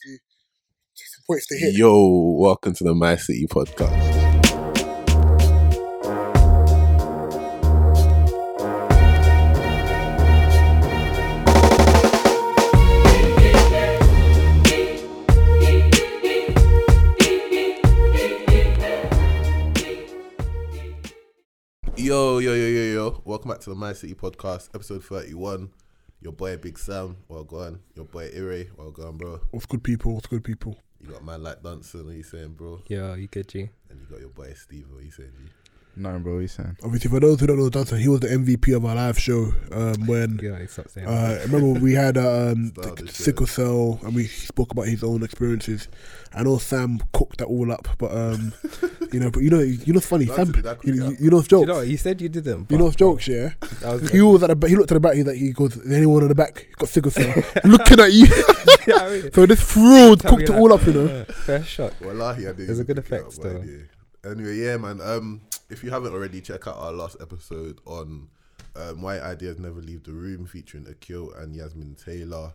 some points to hit. Yo, welcome to the My City podcast. Yo, yo, yo, yo, yo. Welcome back to the My City podcast, episode 31. Your boy Big Sam, well gone. Your boy Ire, well gone, bro. What's good, people? What's good, people? You got a man like Dunson, what you saying, bro? Yeah, you good, G? And you got your boy Steve, what you saying, G? No, bro, what you saying? Obviously, for those who don't know Dunson, he was the MVP of our live show um, when. Yeah, stop saying Uh, remember we had uh, um, Start the the show. sickle cell and we spoke about his own experiences. I know Sam cooked that all up, but um, you know, but you know, you know, it's funny. Sam, did I cook you, it you, up? you know, it's Do you jokes. know what? You said you didn't. You know, it's jokes, yeah. I was He was at the back. He looked at the back. He like he goes. Anyone at the back? He got sickle cell. Looking at you. yeah, I mean, so this fraud cooked it that. all up, you know. Yeah, Fair shock. Wallahi, I didn't There's a good effect up, but I still. did. Anyway, yeah, man. Um, if you haven't already, check out our last episode on um, Why Ideas Never Leave the Room, featuring Akil and Yasmin Taylor.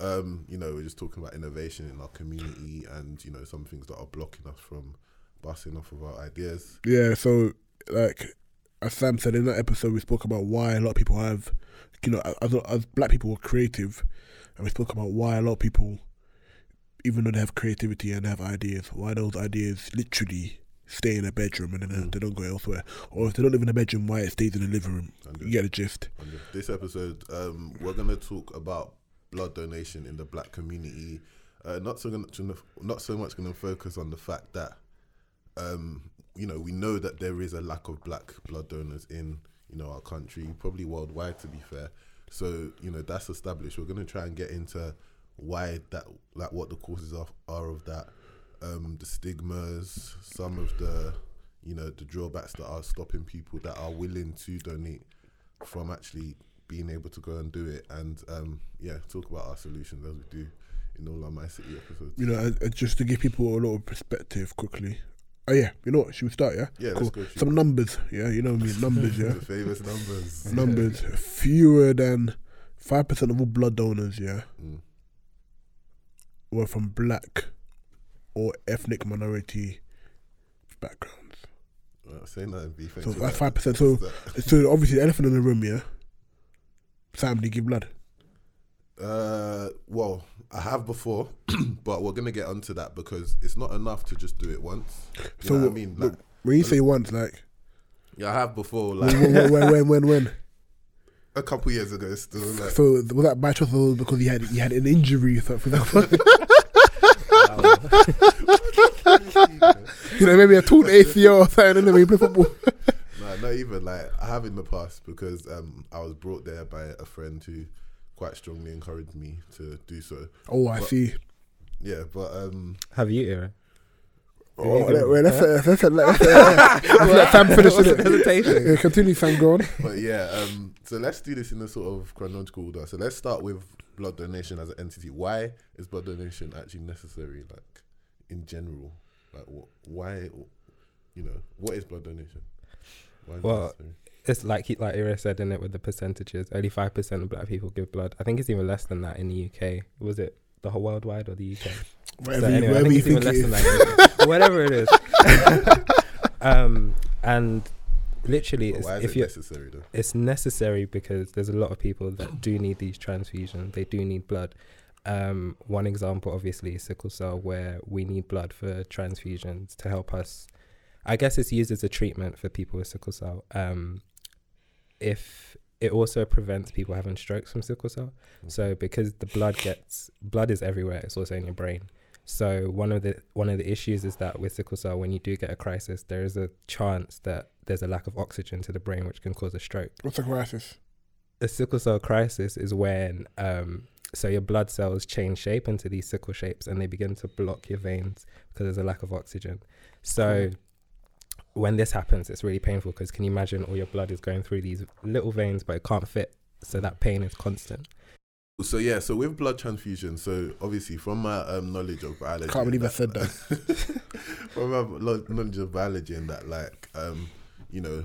Um, you know, we're just talking about innovation in our community and you know some things that are blocking us from busting off of our ideas. Yeah, so like as Sam said in that episode, we spoke about why a lot of people have, you know, as, as black people were creative, and we spoke about why a lot of people, even though they have creativity and have ideas, why those ideas literally stay in a bedroom and then Mm. they don't go elsewhere, or if they don't live in a bedroom, why it stays in the living room. You get a gist. this episode, um, we're gonna talk about blood donation in the black community. Uh, not so gonna, not so much gonna focus on the fact that, um, you know, we know that there is a lack of black blood donors in you know our country, probably worldwide to be fair. So you know that's established. We're gonna try and get into why that, like, what the causes of, are of that, um, the stigmas, some of the, you know, the drawbacks that are stopping people that are willing to donate from actually being able to go and do it and um yeah talk about our solutions as we do in all our my city episodes You know, and, and just to give people a little perspective quickly. Oh yeah, you know what? Should we start? Yeah. yeah Cool. let's go Some numbers. Yeah, you know me. Numbers. Yeah. the famous numbers numbers. Fewer than five percent of all blood donors. Yeah. Mm. were from black or ethnic minority backgrounds. well, say nothing be So that's five percent. So, so obviously, the elephant in the room, yeah. Sam, did you give blood? uh well i have before but we're gonna get onto that because it's not enough to just do it once you So what i mean like When you say once, like yeah i have before like when, when, when, when, a couple years ago still like So was that by choice or because you had you had an injury? For example, you know, maybe a torn year or something, and then you play football. No, not even like I have in the past because um I was brought there by a friend who quite strongly encouraged me to do so. Oh, I But- see. Yeah, but um Have you, Ira? Oh, let, wait, let's let, let's let, let's let, let's let Sam finish it. hesitation? Yeah, continue, Sam. Go on. but yeah, um so let's do this in a sort of chronological order. So let's start with blood donation as an entity. Why is blood donation actually necessary like in general? Like wh- why you know, what is blood donation? Why is Well, necessary? It's like he- like Ira said in it with the percentages. Only five percent of black people give blood. I think it's even less than that in the UK. Was it the whole worldwide or the UK? Whatever, So you, anyway, I whatever you it's think it less is. than that. whatever it is. um, and literally, it's, why is if it you necessary though? it's necessary because there's a lot of people that do need these transfusions. They do need blood. Um, one example, obviously, is sickle cell, where we need blood for transfusions to help us. I guess it's used as a treatment for people with sickle cell. Um, if it also prevents people having strokes from sickle cell, so because the blood gets blood is everywhere, it's also in your brain. So one of the one of the issues is that with sickle cell, when you do get a crisis, there is a chance that there's a lack of oxygen to the brain, which can cause a stroke. What's a crisis? A sickle cell crisis is when um, so your blood cells change shape into these sickle shapes, and they begin to block your veins because there's a lack of oxygen. So when this happens, it's really painful because can you imagine all your blood is going through these little veins, but it can't fit. So that pain is constant. So yeah, so with blood transfusion, so obviously from my um, knowledge of biology, Can't believe I that- said that. from my knowledge of biology, and that like um, you know,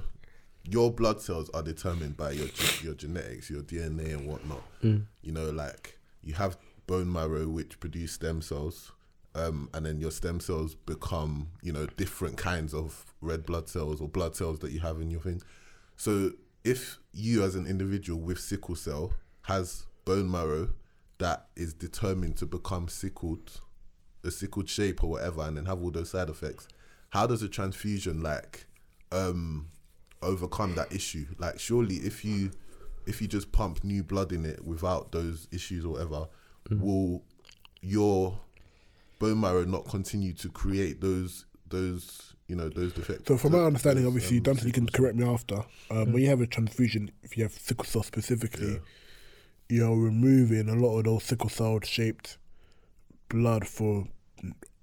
your blood cells are determined by your your genetics, your DNA, and whatnot. Mm. You know, like you have bone marrow which produce stem cells, um, and then your stem cells become you know different kinds of red blood cells or blood cells that you have in your thing. So if you as an individual with sickle cell has bone marrow that is determined to become sickled, a sickled shape or whatever, and then have all those side effects, how does a transfusion like um overcome that issue? Like surely if you if you just pump new blood in it without those issues or whatever, will your bone marrow not continue to create those those you know those defects? So, from my understanding, those, obviously, um, Duncan, you can correct me after. Um, When you have a transfusion, if you have sickle cell specifically, Yeah. You're removing a lot of those sickle cell shaped blood for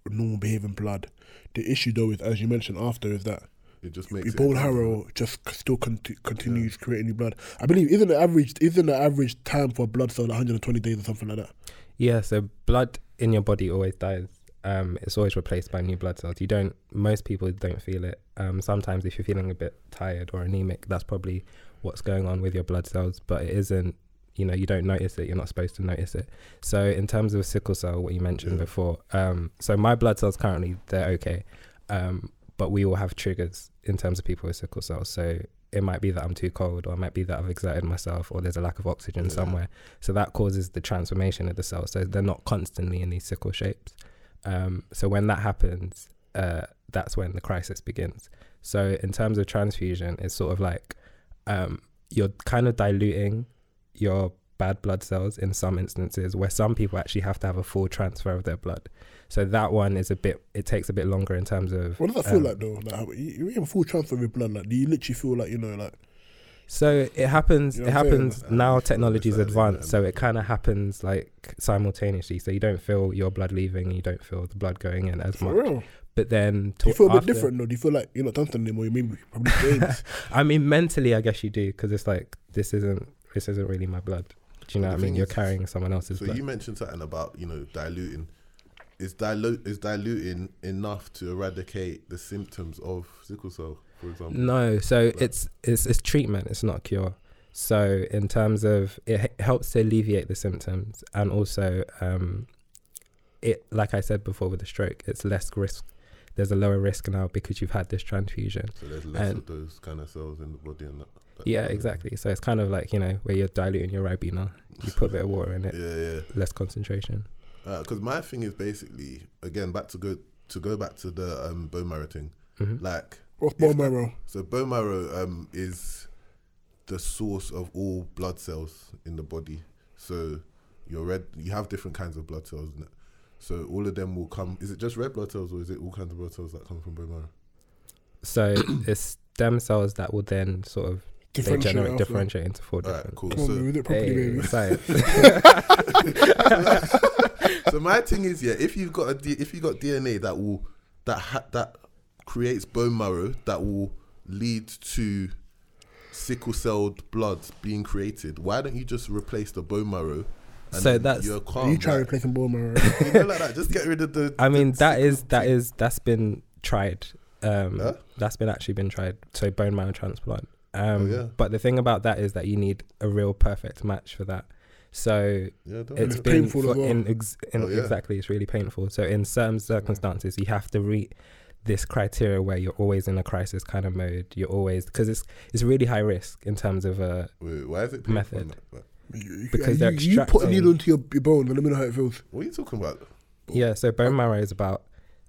normal behaving blood. The issue, though, is as you mentioned after, is that It just makes your it bone impossible. marrow just still conti- continues creating new blood. I believe isn't the average isn't the average time for a blood cell 120 days or something like that. Yeah, so blood in your body always dies. Um, it's always replaced by new blood cells. You don't. Most people don't feel it. Um, sometimes if you're feeling a bit tired or anemic, that's probably what's going on with your blood cells. But it isn't. You know, you don't notice it. You're not supposed to notice it. So in terms of sickle cell, what you mentioned Yeah. before. Um, so my blood cells currently they're okay. Um, but we all have triggers in terms of people with sickle cell. So it might be that I'm too cold, or it might be that I've exerted myself, or there's a lack of oxygen Yeah. somewhere. So that causes the transformation of the cells. So they're not constantly in these sickle shapes. Um, so when that happens, uh, that's when the crisis begins. So in terms of transfusion, it's sort of like um, you're kind of diluting your bad blood cells in some instances, where some people actually have to have a full transfer of their blood. So that one is a bit. It takes a bit longer in terms of. What does that feel um, like though? Like you, you have a full transfer of your blood. Like, do you literally feel like you know, like So it happens. You know it saying? happens Uh, now. it's Technology is advanced, so it kind of happens like simultaneously. So you don't feel your blood leaving, you don't feel the blood going in as for much. real? But then, Do you feel a bit after- different though? Do you feel like you're not Duncan anymore? You maybe probably. I mean, mentally, I guess you do because it's like this isn't this isn't really my blood. Do you know what I mean? thing You're carrying someone else's So blood. you mentioned something about you know diluting. Is dilute is diluting enough to eradicate the symptoms of sickle cell, for example? No, so Like- it's it's it's treatment. It's not cure. So in terms of it h- helps to alleviate the symptoms, and also um, it like I said before with the stroke, it's less risk. There's a lower risk now because you've had this transfusion. So there's less And- of those kind of cells in the body and that. That Yeah, kind exactly. So it's kind of like you know where you're diluting your Ribena. You put a bit of water in it, Yeah, yeah. less concentration. Because my thing is basically again back to go to go back to the um, bone marrow thing. hmm Like What's If bone that- marrow? so, bone marrow um, is the source of all blood cells in the body. So your red, you have different kinds of blood cells. In it. So all of them will come. Is it just red blood cells, or is it all kinds of blood cells that come from bone marrow? So it's stem cells that will then sort of they Differentiate generate after. differentiate into four All right, different. cool. Come on, So- baby, it properly, Hey, baby. science. so my thing is, yeah, if you've got a D, if you got DNA that will that ha, that creates bone marrow that will lead to sickle celled blood being created, why don't you just replace the bone marrow? and So then that's- you're Are calm. you try like- replacing bone marrow? you know, like that. Just get rid of the. I mean, the that is sickle that thing. is that's been tried. Um, Huh? That's been actually been tried. So bone marrow transplant. Um, Oh, yeah. But the thing about that is that you need a real perfect match for that. So Yeah, don't it's been painful for- as well. in, ex- in Oh, yeah. exactly it's really painful. So in certain circumstances, you have to read this criteria where you're always in a crisis kind of mode. You're always because it's it's really high risk in terms of a Wait, why is it? Method. You- Because you, they're you put a needle into your, your bone and let me know how it feels. What are you talking about? yeah. So bone marrow is about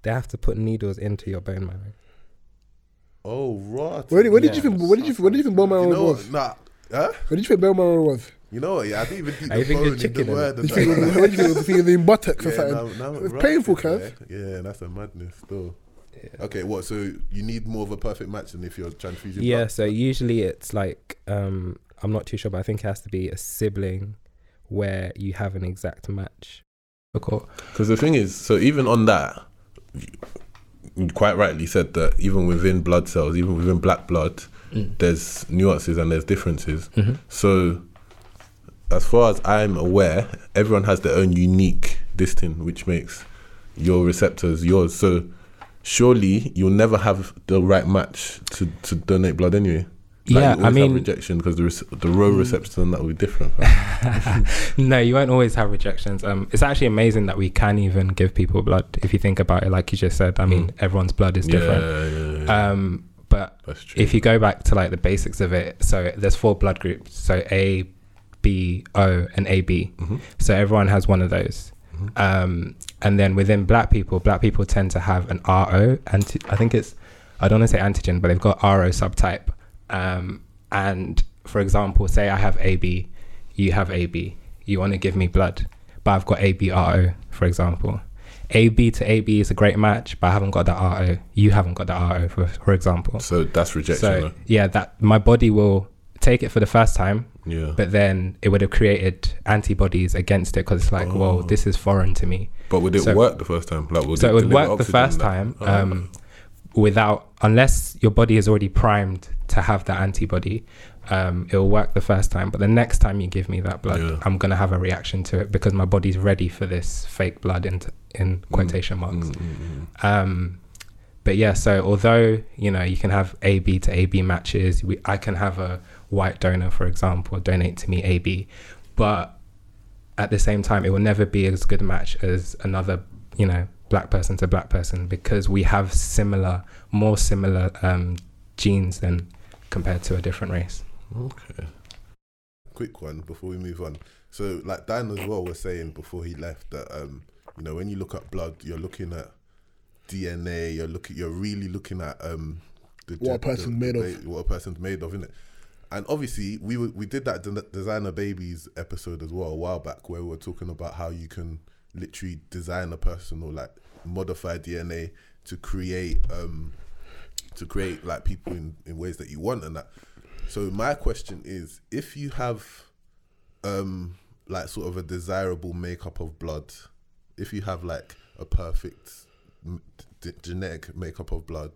they have to put needles into your bone marrow. Oh, right. Where, did- where did you think? Where did you where did you think bone marrow You know was? what? Nah. Huh? Where did you think bone marrow was? You know what? Yeah, I didn't even eat I the think bone the in the word. it. Did you think, that. where did you think it was? Did you think it was in buttocks or Yeah, something? now- now It's right, painful, yeah. cuz. Yeah, that's a madness still. Yeah. Okay, what? So you need more of a perfect match than if you're transfusing. Yeah, blood? so usually it's like um I'm not too sure, but I think it has to be a sibling where you have an exact match. Because the thing is, so even on that, you quite rightly said that even within blood cells, even within black blood, there's nuances and there's differences. Mm-hmm. So, as far as I'm aware, everyone has their own unique this thing, which makes your receptors yours. So, surely you'll never have the right match to, to donate blood anyway. Like, yeah, I mean, rejection because the rec- the row receptors on that will be different. no, you won't always have rejections. Um, it's actually amazing that we can even give people blood. If you think about it, like you just said, I mean, Mm. everyone's blood is different. Yeah, yeah, yeah. Um, but That's true. if you go back to like the basics of it, so there's four blood groups. So A, B, O, and AB. Mhm. So everyone has one of those. Mhm. Um, and then within black people, black people tend to have an RO. Anti- I think it's, I don't want to say antigen, but they've got RO subtype. Um, and for example, say I have AB, you have AB, you want to give me blood, but I've got ABRO, for example. AB to AB is a great match, but I haven't got the RO. You haven't got the RO, for, for example. so that's rejection. So huh? yeah, that my body will take it for the first time, yeah. but then it would have created antibodies against it because it's like, Oh. whoa, this is foreign to me. But would it So- work the first time? Like, would so it would work the first time um, without, unless your body is already primed to have that antibody. Um, it will work the first time, but the next time you give me that blood, Yeah. I'm gonna have a reaction to it because my body's ready for this fake blood in in quotation marks. Mm, mm, mm. Um, but yeah, so although you know you can have AB to AB matches, we, I can have a white donor, for example, donate to me AB, but at the same time, it will never be as good a match as another, you know, black person to black person because we have similar, more similar um, genes than compared to a different race. Okay. quick one before we move on. So, like Dan as well was saying before he left that um, you know, when you look at blood, you're looking at DNA. You're looking, you're really looking at um, the, What a person's made of. What a person's made of, innit? And obviously, we were, we did that de- designer babies episode as well a while back, where we were talking about how you can literally design a person or like modify DNA to create um, to create like people in, in ways that you want and that. So my question is, if you have um like sort of a desirable makeup of blood, if you have like a perfect genetic makeup of blood,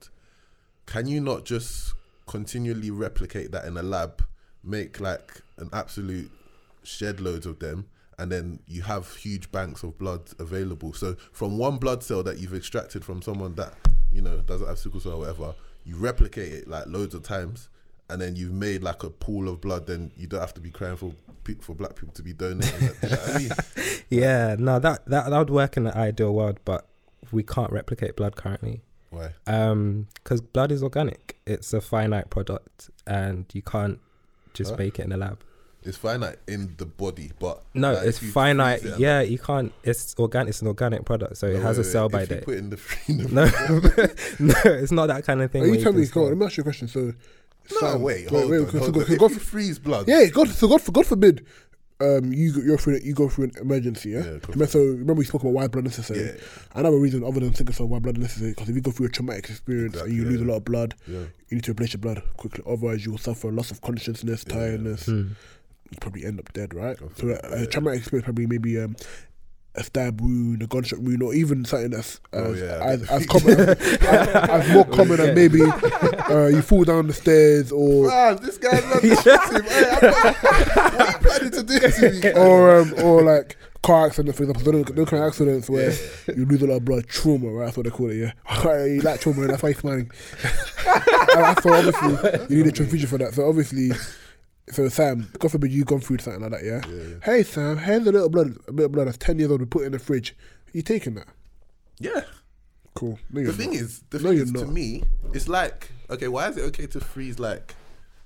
can you not just continually replicate that in a lab, make like an absolute shed loads of them, and then you have huge banks of blood available. So from one blood cell that you've extracted from someone that you know doesn't have sickle cell or whatever, you replicate it like loads of times, and then you've made like a pool of blood. Then you don't have to be crying for for black people to be donating. You know I mean? Yeah, no, that, that that would work in the ideal world, but we can't replicate blood currently. Why? Um, because blood is organic. It's a finite product, and you can't just Huh? make it in a lab. It's finite in the body, but No, like, it's you finite. it Yeah, you can't. It's organic. It's an organic product, so it has wait, a wait, sell if by you date. Put in the, in the No, no, it's not that kind of thing. Are you telling can me? Go on, let me ask you a question. So, No, Sam, wait, hold wait, on. so hold go- on. If go you for- freeze blood, yeah, God, so God, for God forbid, um, you go- you're through you go through an emergency, yeah. Yeah, remember, so remember we spoke about why blood is necessary. yeah, Another reason other than sickle cell why blood is necessary because if you go through a traumatic experience and you Exactly, lose a lot of blood, yeah. you need to replace your blood quickly. Otherwise, you will suffer loss of consciousness, Yeah. tiredness. Hmm. You probably end up dead, right? So a, a yeah. traumatic experience probably maybe um, a stab wound, a gunshot wound, or even something that's Oh, as, yeah. as, as common, as, as more common than maybe uh, you fall down the stairs or Man, this guy's not the. Hey, I'm- what are you planning to do to me? or um, or like car accident, for example. Those, those kind of accidents where you lose a lot of blood, trauma, right? That's what they call it. Yeah, you like trauma, and that's why you're smiling. And so obviously, you need a transfusion for that. So obviously, so Sam, God forbid you've gone through something like that. Yeah. Yeah, yeah. Hey Sam, here's a little blood, a bit of blood that's ten years old. We put it in the fridge. You taking that? Yeah. Cool. No, The thing not. is, the No, thing you're is, to me, it's like, okay, why is it okay to freeze like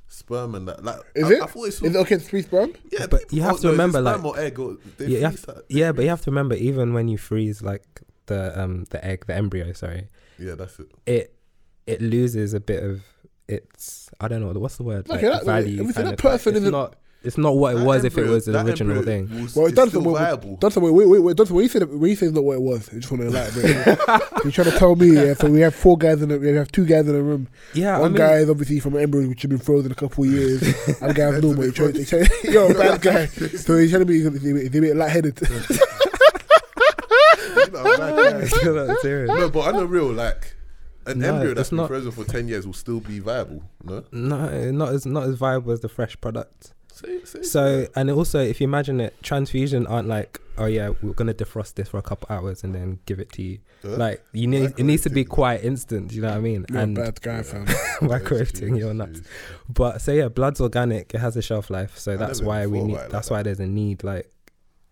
sperm and that? Like, Is I, it? I thought it's Is it okay to freeze sperm? yeah, But people- you have oh, to no, is remember, sperm like- or egg or they Yeah, you have that? Yeah, but you have to remember, even when you freeze like the um the egg, the embryo, sorry, yeah, that's it. it it loses a bit of its I don't know what's the word Okay, like, that- value. if it's kind that of, like, person it's isn't- it's not what it was if it was the original thing. was- Well, it it's does. still Wait, viable. That's wait, wait, wait, wait. That's when you say that, when you say it's not what it was. I just want to elaborate. You're trying to tell me. Yeah. So we have four guys in the. We have two guys in the room. Yeah, One I mean, guy is obviously from an which has been frozen a couple of years. and the guy's normal. He's trying, he's trying, you're a bad guy. So he's telling me he's, he's, a bit- he's a bit lightheaded. You know, not serious. no, but on the real, like an No, embryo that's it's been not- frozen for ten years will still be viable. No, No, not as not as viable as the fresh product. Say, say, So and also, if you imagine it, transfusion aren't like, oh yeah, we're gonna defrost this for a couple hours and then give it to you. Huh? Like you need, it needs to be quite instant. You know what I mean? You're and a bad guy, Yeah. fam. microwave you're nuts. jeez. But so yeah, blood's organic. It has a shelf life, so I that's why we need. like that's that. why there's a need like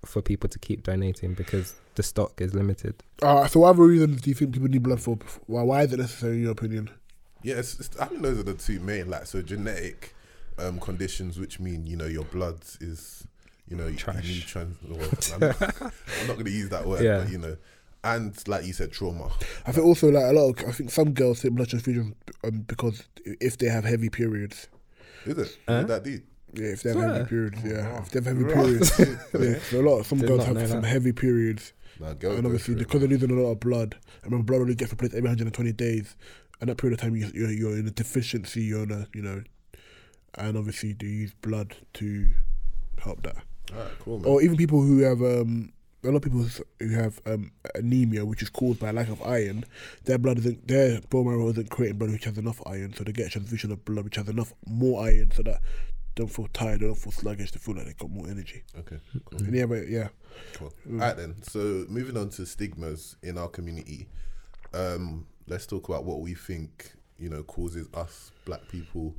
for people to keep donating because the stock is limited. Uh, so, what other reasons do you think people need blood for? Why, why is it necessary, in your opinion? Yeah, it's, it's, I think those are the two main, like, so genetic um, conditions, which mean, you know, your blood is, you know, you- Trash. you need trans. Well, I'm not, I'm not going to use that word, Yeah. but, you know, and like you said, trauma. I think also like a lot. Of, I think some girls take blood transfusion um, because if they have heavy periods. Is it? Huh? Is that deep? Yeah, if they have heavy Swear. periods. Oh, Yeah, wow. if they have heavy Right. periods. yeah, yeah. so a lot. of Some Did girls not have know some that. heavy periods, Nah, girls and go obviously through because they're losing a lot of blood. I remember blood only gets replaced every 120 days, and that period of time you, you're, you're in a deficiency. You're in a you know, and obviously they use blood to help that. Alright, cool, man. Or even people who have um, a lot of people who have um, anemia, which is caused by a lack of iron, their blood isn't their bone marrow isn't creating blood which has enough iron, so they get a transfusion of blood which has enough more iron, so that they don't feel tired, don't feel sluggish, they feel like they got more energy. Okay, cool. And yeah, but yeah, Cool. Mm. All right then. So moving on to stigmas in our community, um, let's talk about what we think you know causes us black people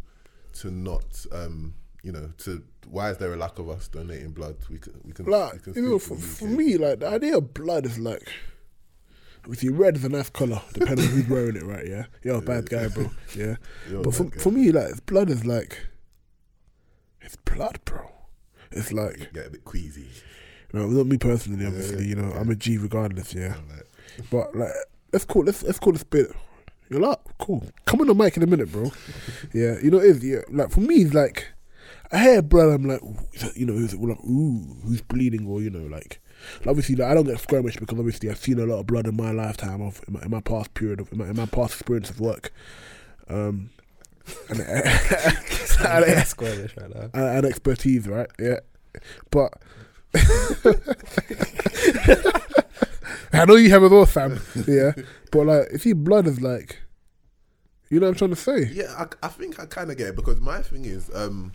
to not, um, you know, to why is there a lack of us donating blood? We can, we can, we like can you know, for, for me, like the idea of blood is like. Obviously, red is a nice color, depending on who's wearing it, right? Yeah, you're a bad guy, bro. Yeah, but for, okay. for me, like blood is like, it's blood, bro. It's like get a bit queasy. No, not me personally. Yeah, Obviously, you know, okay. I'm a G regardless. Yeah, like, but like, let's call let's let's call this bit. You're like, cool. Come on the mic in a minute, bro. yeah, you know, it is yeah. Like for me, it's like I hear blood. I'm like, ooh, is that- you know, who's like, ooh, who's bleeding, or you know, like. Obviously, like, I don't get skirmish because obviously I've seen a lot of blood in my lifetime of in my, in my past period of in my, in my past experience of work, um, and, and, Squarish right now. and, and expertise, right? Yeah, but I know you have it all, fam. Yeah, but like, if you blood is like, you know what I'm trying to say? yeah, I, I think I kind of get it because my thing is, um,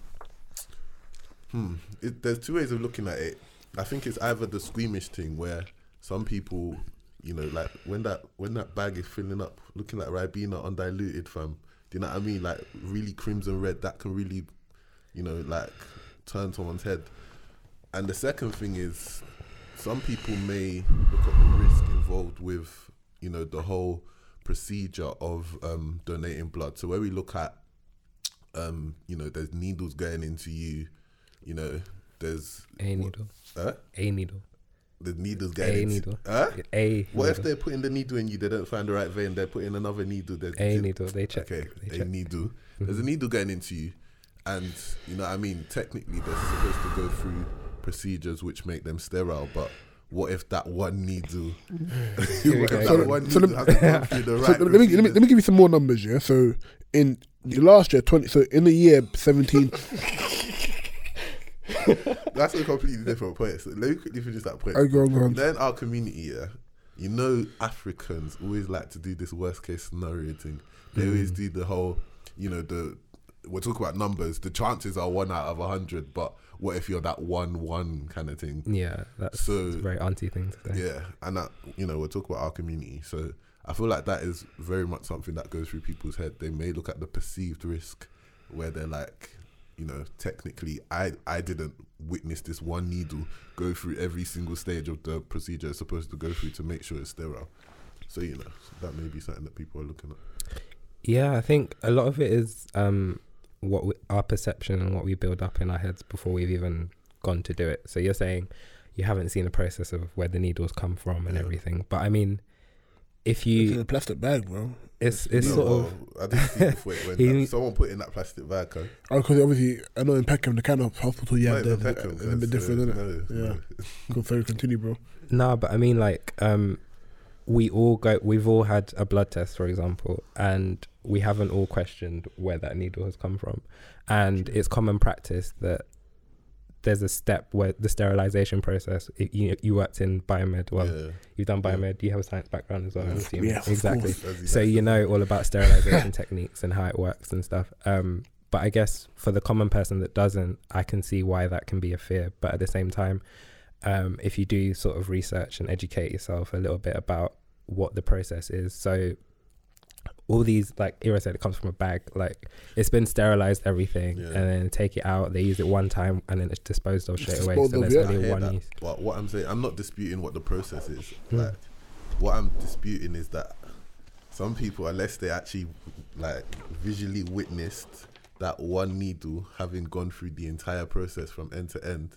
hmm, it, there's two ways of looking at it. I think it's either the squeamish thing where some people, you know, like when that when that bag is filling up, looking like Ribena undiluted, fam. Do you know what I mean? Like really crimson red, that can really, you know, like turn someone's head. And the second thing is, some people may look at the risk involved with, you know, the whole procedure of um, donating blood. So where we look at, um, you know, there's needles going into you, you know, there's A needle. uh, A needle. The needles getting A going into needle. Huh? A. What if they're putting the needle in you? They don't find the right vein. They're putting another needle. There's A needle. They check. Okay, They a check. needle. Mm-hmm. There's a needle going into you, and you know, what I mean, technically, they're supposed to go through procedures which make them sterile. But what if that one needle? Here we what go. if So- that one so needle let- hasn't gone through the right let me, let me let me procedure? give you some more numbers. Yeah, so in the last year, twenty. So in the year seventeen. That's a completely different point. So let me quickly finish that point. Oh, go on. Then our community, yeah, you know, Africans always like to do this worst case scenario thing. They Mm. always do the whole, you know, the we're talking about numbers. The chances are one out of a hundred, but what if you're that one one kind of thing? Yeah, that's So- a very auntie thing to say. Yeah, and that you know, we're talking about our community. So I feel like that is very much something that goes through people's head. They may look at the perceived risk, where they're like, you know, technically, I I didn't witness this one needle go through every single stage of the procedure it's supposed to go through to make sure it's sterile. So you know, that may be something that people are looking at. Yeah, I think a lot of it is um, what we, our perception and what we build up in our heads before we've even gone to do it. So you're saying you haven't seen the process of where the needles come from and Yeah. everything, but I mean, if It's in you, a plastic bag, bro. it's it's No, sort well, of I didn't see before it went. He- Someone put in that plastic bag. huh? Oh, because obviously I know in Peckham, the kind of hospital you have Not there even a, is a different, uh, isn't it? no, Yeah. no. Go sorry, continue, bro. no, but I mean, like, um, we all go, we've all had a blood test, for example, and we haven't all questioned where that needle has come from, and it's common practice that there's a step where the sterilization process. It, you you worked in biomed, well, yeah. You've done Yeah. biomed. You have a science background as well. Yeah. Yeah, of exactly. course. As he So you know all about sterilization techniques and how it works and stuff. Um, but I guess for the common person that doesn't, I can see why that can be a fear. But at the same time, um, if you do sort of research and educate yourself a little bit about what the process is, so all these like Ira said, it comes from a bag. Like it's been sterilized, everything, Yeah. and then take it out. They use it one time, and then it's disposed of It's straight away. So there's yeah. Only one that. use. But what I'm saying, I'm not disputing what the process is. Hmm. Like, what I'm disputing is that some people, unless they actually like visually witnessed that one needle having gone through the entire process from end to end,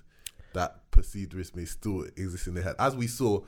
that perceived risk may still exist in their head. As we saw,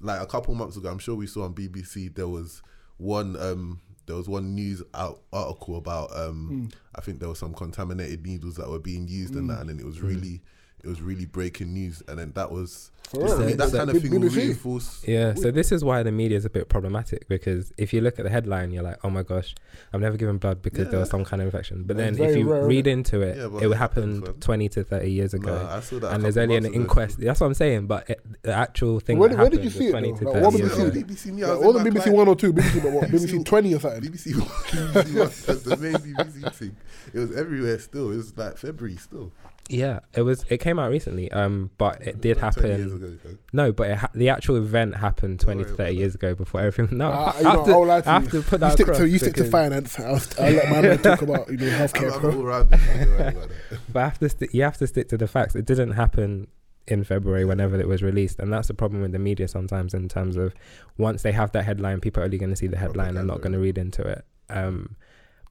like a couple months ago, I'm sure we saw on BBC there was one um there was one news out article about um I think there was some contaminated needles that were being used and that and then it was really it was really breaking news and then that was For I mean, that So- kind of thing will reinforce Yeah, so this is why the media is a bit problematic because if you look at the headline, you're like, oh my gosh, I've never given blood because there was some kind of infection. But then if you rare, read into it, Yeah, it it happened happens, 20 to 30 years ago. Nah, I saw that and there's only an months ago. inquest. That's what I'm saying. But it, the actual thing Where- that where did happened you see was it 20 though? to Like, 30 what Yeah, years BBC? on ago. BBC News. I Like, was it in wasn't my BBC client- one or two, BBC, but what, BBC BBC 20 or something. BBC BBC One, that's the main BBC thing. It was everywhere still. It was like February still. Yeah, it was. It came out recently. Um, but it did Like 20 years happen. ago, though. No, but it ha- the actual event happened 20 to 30 years ago before everything. No, Uh, I, you know, to, I'll lie to I have to put You stick, to, you stick to finance. I'll, I'll let my man talk about you know I'm, healthcare. I'm all around this. Don't worry about that. But I have to sti- you have to stick to the facts. It didn't happen in February whenever it was released, and that's the problem with the media sometimes. In terms of once they have that headline, people are only going to see the headline and not going to read into it. Um,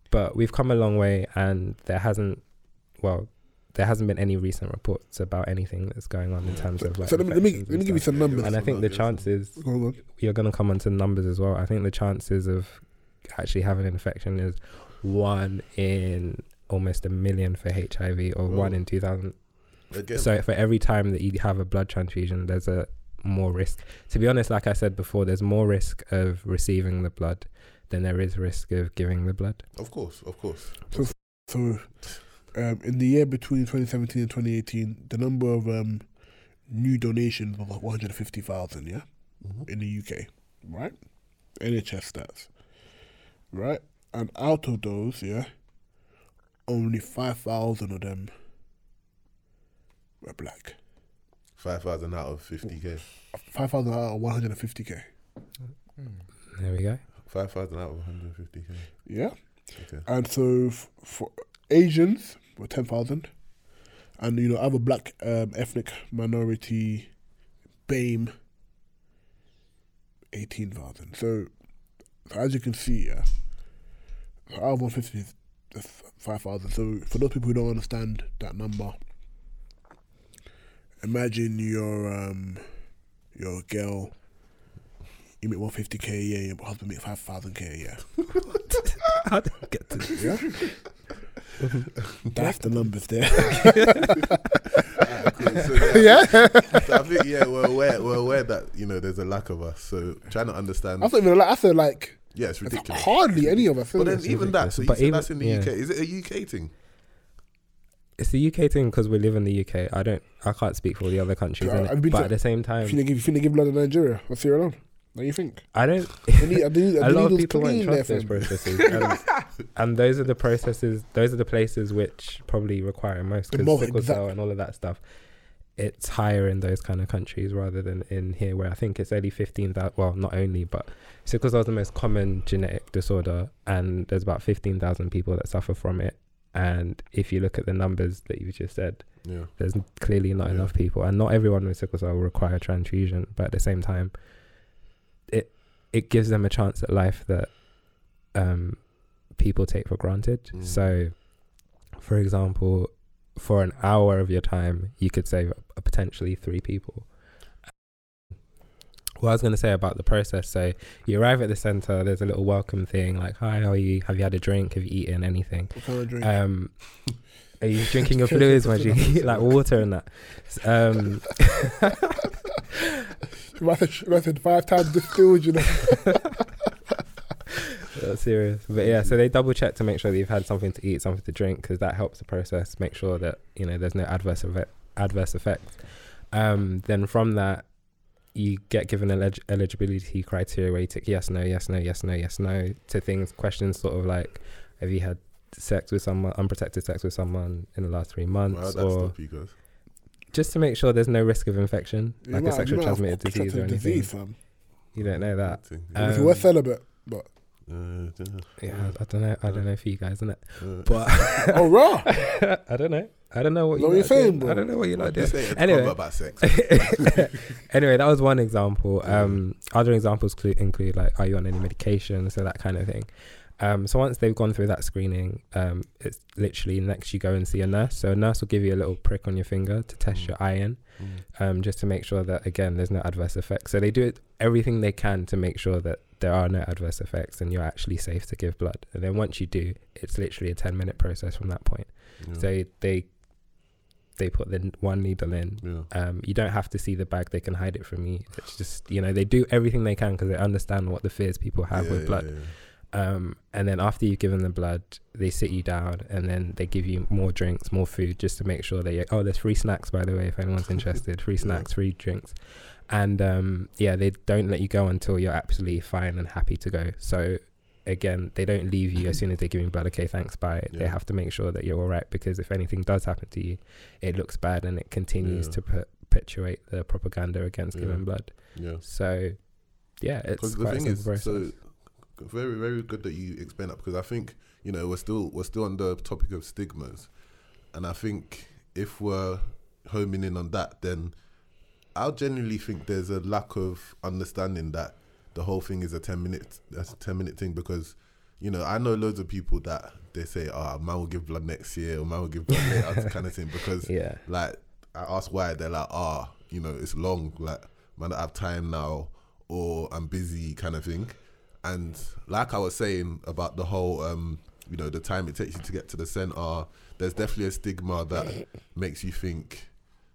but we've come a long way, and there hasn't, well, there hasn't been any recent reports about anything that's going on in terms of like. So let me let me, let me give you some numbers. And I think the chances Go on, go on. you're going to come onto numbers as well. I think the chances of actually having an infection is one in almost a million for HIV or one Oh. in 2000. Again, So for every time that you have a blood transfusion, there's a more risk. To be honest, like I said before, there's more risk of receiving the blood than there is risk of giving the blood. of course, of course. So, um, in the year between 2017 and 2018, the number of um, new donations was 150,000, yeah, Mhm. in the UK, right? NHS stats, right? And out of those, yeah, only 5,000 of them were black. Five thousand out of fifty k. 5,000 out of 150k. There we go. Five thousand out of one hundred fifty k. Yeah. Okay. And so f- for Asians were 10,000. And, you know, other black um, ethnic minority, BAME, 18,000. So, so as you can see, yeah, so out of 150 is 5,000. So for those people who don't understand that number, imagine you're, um, you're a girl, you make 150k a year, your husband makes 5,000k a year. I don't get to this. Yeah? That's the numbers there. Cool. So, yeah, yeah. so I think yeah, we're aware we're aware that you know there's a lack of us. So trying to understand. I thought even like I said like yeah, it's it's ridiculous. hardly any of us. But then even that, so you But said even- that's in the yeah. UK. Is it a UK thing? It's the UK thing because we live in the UK. I don't. I can't speak for all the other countries. Yeah, innit? I've been but to- at the same you time, finna give you finna give blood to Nigeria or Sierra Leone. What do you think? I don't. Need, need, a lot of people won't trust those processes, and, and those are the processes. Those are the places which probably require most because sickle cell and all of that stuff. It's higher in those kind of countries rather than in here, where I think it's only fifteen thousand. Well, not only, but sickle cell is the most common genetic disorder, and there's about fifteen thousand people that suffer from it. And if you look at the numbers that you just said, Yeah. there's clearly not Yeah. enough people, and not everyone with sickle cell will require transfusion. But at the same time, it it gives them a chance at life that um, people take for granted. Mm. So, for example, for an hour of your time, you could save uh, potentially three people. What I was going to say about the process, so you arrive at the center, there's a little welcome thing like, "Hi, how are you? Have you had a drink? Have you eaten anything?" Um, are you drinking your fluids, Majid? like water and that. Um, said, five times distilled, you know. That's serious. But yeah, so they double check to make sure that you've had something to eat, something to drink, because that helps the process. Make sure that you know there's no adverse effect, adverse effects. Um, then from that, you get given elig- eligibility criteria where you tick yes, no, yes, no, yes, no, yes, no to things, questions sort of like, have you had sex with someone, unprotected sex with someone in the last three months, Wow, or stop just to make sure there's no risk of infection, You like might- a you sexually transmitted disease or anything. disease, fam. You don't know that. Thing, Um, if you were celibate, but Uh, Yeah, I don't know. I don't know for you guys, innit? uh, But oh raw. I don't know. I don't know what Know you what you're like saying, bro? I don't know what you like This doing. ain't Anyway. about sex. anyway, that was one example. Um, other examples clu- include like, are you on any medication? So that kind of thing. Um, so once they've gone through that screening, um, it's literally next you go and see a nurse. So a nurse will give you a little prick on your finger to test Mm. your iron, Mm. um, just to make sure that again there's no adverse effects. So they do it everything they can to make sure that there are no adverse effects and you're actually safe to give blood. And then once you do, it's literally a ten minute process from that point. Yeah. So they they put the n- one needle in. yeah. Um, you don't have to see the bag; they can hide it from you. It's just you know they do everything they can because they understand what the fears people have Yeah, with blood. Yeah. Um, and then after you've given the blood, they sit you down and then they give you more drinks, more food, just to make sure that you. Oh, there's free snacks by the way, if anyone's interested. Free snacks, free drinks, and um, yeah, they don't let you go until you're absolutely fine and happy to go. So again, they don't leave you as soon as they give you blood. Okay, thanks, bye. They have to make sure that you're all right because if anything does happen to you, it looks bad and it continues Yeah. to perpetuate the propaganda against Yeah. giving blood. Yeah. So yeah, it's the thing is, process. so very very good that you explain that because I think you know we're still we're still on the topic of stigmas, and I think if we're homing in on that, then I genuinely think there's a lack of understanding that the whole thing is a ten minute that's a ten minute thing because you know I know loads of people that they say oh man will give blood next year or man will give blood later kind of thing because yeah. like I ask why they're like, ah, you know, it's long, like man, I have time now, or I'm busy, kind of thing. And like I was saying about the whole, um, you know, the time it takes you to get to the center, there's definitely a stigma that makes you think,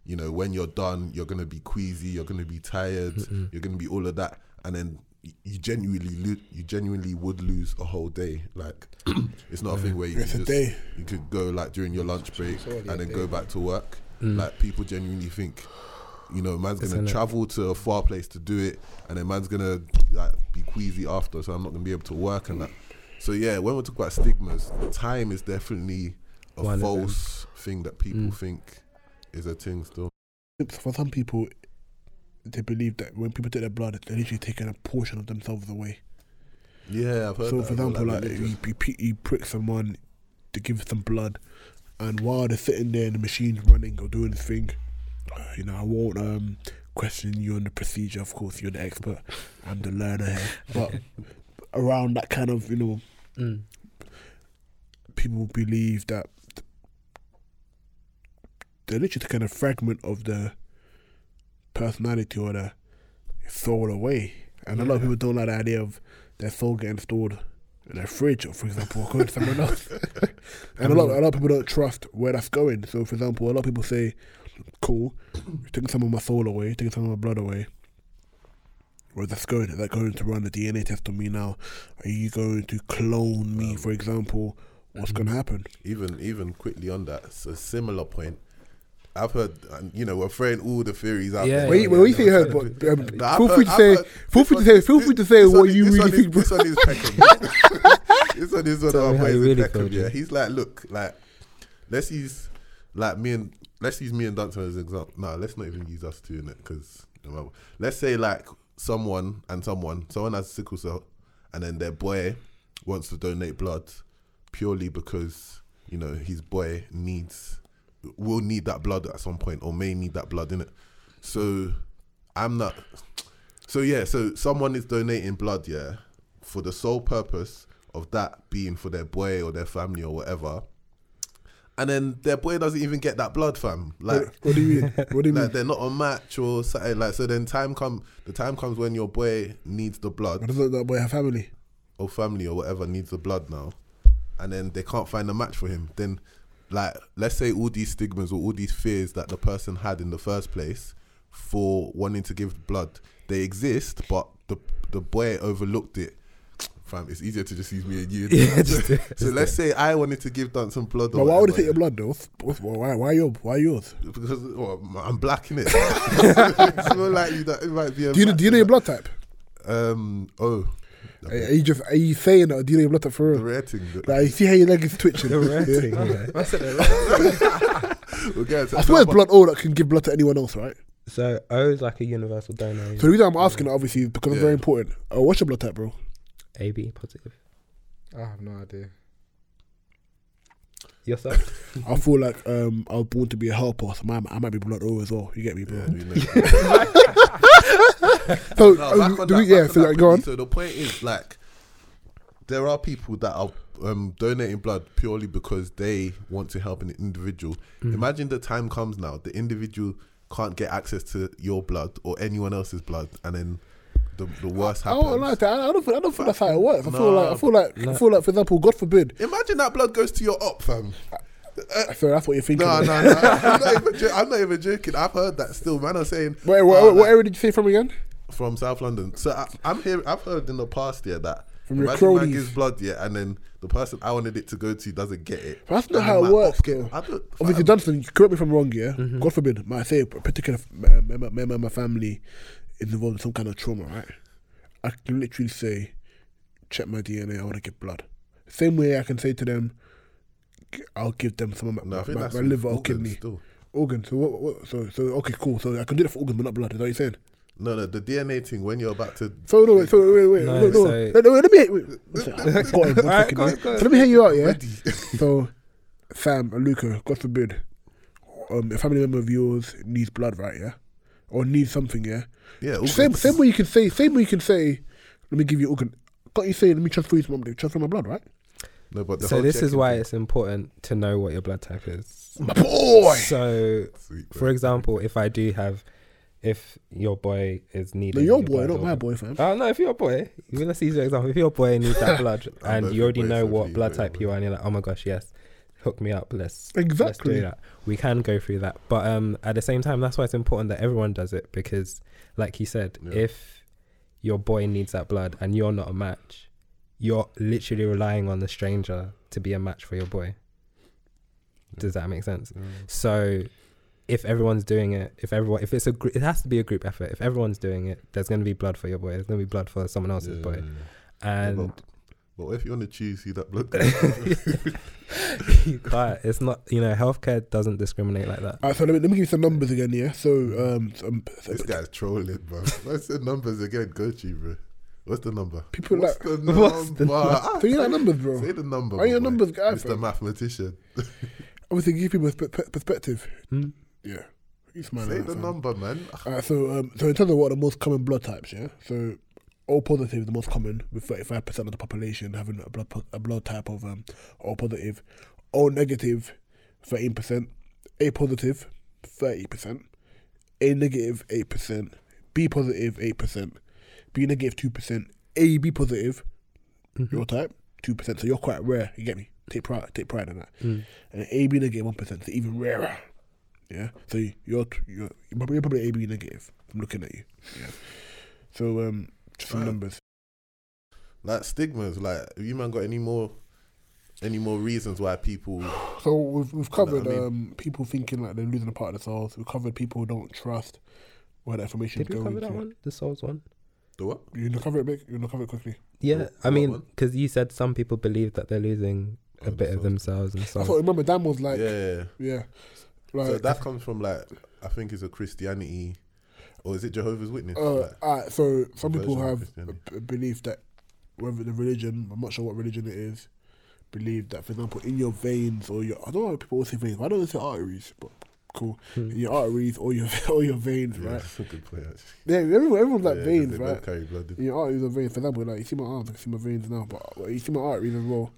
you know, when you're done, you're gonna be queasy, you're gonna be tired, Mm-mm. you're gonna be all of that, and then you genuinely, lo- you genuinely would lose a whole day. Like, it's not a thing where you It's can a just day. you could go like during your lunch break It's only a and then day. go back to work. Mm. Like people genuinely think, you know, man's gonna Isn't it? travel to a far place to do it, and then man's gonna like be queasy after, so I'm not gonna be able to work and that. So yeah, when we talk about stigmas, time is definitely a One false thing that people Mm. think is a thing still. For some people, they believe that when people take their blood, they're literally taking a portion of themselves away. Yeah, I've heard So, that. for example, like religious. you, you, you prick someone to give some blood, and while they're sitting there and the machine's running or doing its thing, you know, I won't um, question you on the procedure. Of course, you're the expert. I'm the learner here. But around that kind of, you know, Mm. people believe that they're literally taking a fragment of the personality or the soul away. And a lot of people don't like the idea of their soul getting stored in a fridge, or for example, or going to someone else. and a lot, a lot of people don't trust where that's going. So, for example, a lot of people say, "Cool, you're taking some of my soul away, you're taking some of my blood away." Where's that's going? Is that going to run a DNA test on me now? Are you going to clone me, Um, for example? What's going to happen? even even quickly on that, it's a similar point. I've heard, you know, we're throwing all the theories out Yeah, there. Wait, yeah, wait, what you yeah, say, yeah. heard, but um, No, I've feel heard- free to say, heard- feel this free to say, feel this- free to say what you really is- think. bro. This one is Peckham. this one is one of me our how boys really Peckham. Yeah, he's like, look, like, let's use like me and let's use me and Duncan as an example. No, let's not even use us two in it because let's say like someone and someone, someone has sickle cell, and then their boy wants to donate blood purely because you know his boy needs will need that blood at some point or may need that blood in it. So I'm not. So yeah, so someone is donating blood, yeah, for the sole purpose of that being for their boy or their family or whatever. And then their boy doesn't even get that blood, fam. Like, what, what do you mean? What do you mean? like they're not a match or something. Like, so then time come, the time comes when your boy needs the blood But doesn't that boy have family? or family or whatever needs the blood now, and then they can't find a match for him, then like let's say all these stigmas or all these fears that the person had in the first place for wanting to give blood, they exist, but the the boy overlooked it. Fam, it's easier to just use me and you. Yeah, just so just let's say I wanted to give Dunk some blood. But why would he whatever, take your blood though? What's- what's- Why? Why your? Why yours? Because well, I'm black in it. it's more likely that it might be. A Do you know, do you know your blood type? Um. Oh. Are you just are you saying that or do you know your blood type for The rare thing. Like you see how your leg is twitching. The red Yeah. thing, yeah. I said We'll I swear no, it's blood O that can give blood to anyone else, right? So O is like a universal donor. So the reason I'm asking that obviously is because it's very important. Oh, what's your blood type, bro? AB positive. I have no idea. Yourself? I feel like um I was born to be a helper, so my, I might be blood O as well. You get me, bro? Yeah. So No, back on do that, yeah, back on so that like, go on. So the point is, like, there are people that are um, donating blood purely because they want to help an individual. Mm. Imagine the time comes now, the individual can't get access to your blood or anyone else's blood, and then the, the worst happened. I happens. don't like that. I don't think I don't think that's how it works. I feel No. like I feel like I feel like for example, God forbid. Imagine that blood goes to your op, fam. So that's what you're thinking. No, no, no. I'm not, even jo- I'm not even joking. I've heard that still. Man are saying Wait, what, oh, what area did you say from again? from South London. So I, I'm here. I've heard in the past year that From your imagine man cronies. gives blood, yeah, and then the person I wanted it to go to doesn't get it. That's not And how then it my works, op get- though. I don't, Obviously, fam, Jonathan, correct me if I'm wrong. Yeah, Mhm. God forbid, might say a particular member, member of my family is involved in some kind of trauma, right? I can literally say, check my DNA. I want to give blood. Same way I can say to them, g- I'll give them some of my, No, I my, my liver or organs kidney Still. organ. So what, what? So so okay, cool. So I can do that for organs, but not blood. Is that what you're saying? No, no, the DNA thing when you're about to. So no, wait, so wait, wait, No, no, no, no, no, let me. Wait, wait, got him, one go go. So let me hear you out, yeah. So, Sam and Luca, God forbid, um, a family member of yours needs blood, right? Yeah, or need something, yeah. yeah, organs. Same, same way you can say, same way you can say, let me give you organ. Can't you say, let me transfer you some, transfer my blood, right? No, but the So this is why thing- it's important to know what your blood type is. My boy. So, Sweet, for example, if I do have, if your boy is No, needing your your boy, blood not or- my boy, fam. Oh no! If your boy, even let's use your example. If your boy needs that blood and you already know what blood type you are, and you're like, oh my gosh, yes, hook me up. Let's Exactly. let's do that. We can go through that, but um, at the same time, that's why it's important that everyone does it because, like he said, Yeah. if your boy needs that blood and you're not a match, you're literally relying on the stranger to be a match for your boy. Does that make sense? Mm. So if everyone's doing it, if everyone, if it's a, gr- it has to be a group effort. If everyone's doing it, there's going to be blood for your boy. There's going to be blood for someone else's Yeah, boy. yeah, yeah. And but, but if you want to choose who that blood you can't. It's not. You know, healthcare doesn't discriminate like that. Alright, so let me, let me give you some numbers again, yeah. So, um, some, so This guy's trolling, bro. What's the numbers again? Go to bro. What's the number? People What's like- the What's the number? so you like numbers, bro. Say the number. Are you a my boy. numbers guy, Mr. fam? Mathematician. Obviously, give people a spe- perspective. Hmm? Yeah. You smile Say the that, number, man. Alright, so um, so in terms of what are the most common blood types, yeah. So O positive is the most common, with thirty five percent of the population having a blood a blood type of um O positive. O negative, thirteen percent. A positive, positive, thirty percent. A negative, negative, eight percent. B positive, positive, eight percent. B negative, negative, two percent. A B positive, Mhm. your type, two percent. So you're quite rare. You get me? Take pride, take pride in that. Mm. And A B negative, one percent. So even rarer. Yeah. So you- you're you're you're probably, you're probably A B negative. I'm looking at you. Yeah. So um, just some Right. numbers. Like stigmas. Like, have you man got any more, any more reasons why people? So we've we've know I covered mean? um people thinking like they're losing a part of themselves. We've covered people who don't trust where the information Did is we cover that to. one? The souls one. The what? You gonna cover it big? You gonna cover it quickly? Yeah, What- I mean, because you said some people believe that they're losing Oh, a the bit of themselves and stuff. I thought remember Dan was like yeah, yeah. like so that comes from like I think it's a Christianity, or is it Jehovah's Witness? uh, Like, alright, so some people have a, a belief that whether the religion, I'm not sure what religion it is, believe that for example in your veins or your I don't know people always say veins. I don't say arteries? But cool. Hmm. In your arteries or your or your veins, yeah, right? that's a good point. Actually. Yeah, everyone, everyone's like Yeah, veins, right? Carry blood. In your arteries or veins. For example, like you see my arms, I can see my veins now, but well, you see my arteries as well.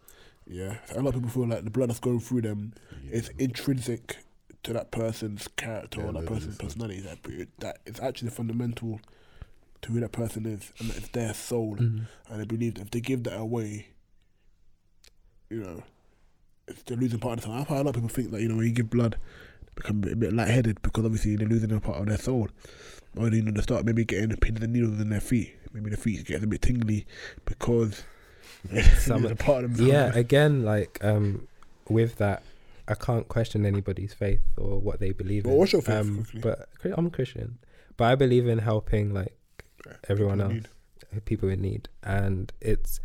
Yeah, a lot of people feel like the blood that's going through them is intrinsic to that person's character Yeah, or that person's personality. That that it's actually fundamental to who that person is, and it's their soul. Mhm. And I believe that if they give that away, you know, it's they're losing part of the time. Why a lot of people think that you know when you give blood, they become a bit, a lightheaded because obviously they're losing a part of their soul. Or you know, they start maybe getting the pins and needles in their feet. Maybe the feet get a bit tingly because Some- a part of them. yeah again like um with that i can't question anybody's faith or what they believe Well, in what's your faith, um, but i'm christian but i believe in helping like everyone People else need- people in need, and it's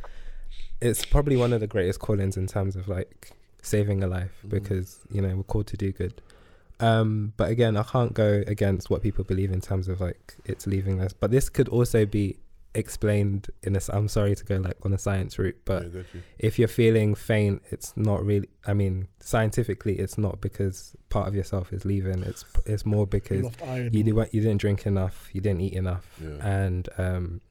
it's probably one of the greatest callings in terms of like saving a life Mhm. because you know we're called to do good. Um, but again, I can't go against what people believe in terms of like it's leaving us. But this could also be explained in a. s- I'm sorry to go like on a science route, but Yeah, you. if you're feeling faint, it's not really. I mean, scientifically, it's not because part of yourself is leaving. It's it's more because lost you did you didn't drink enough, you didn't eat enough, Yeah. and um,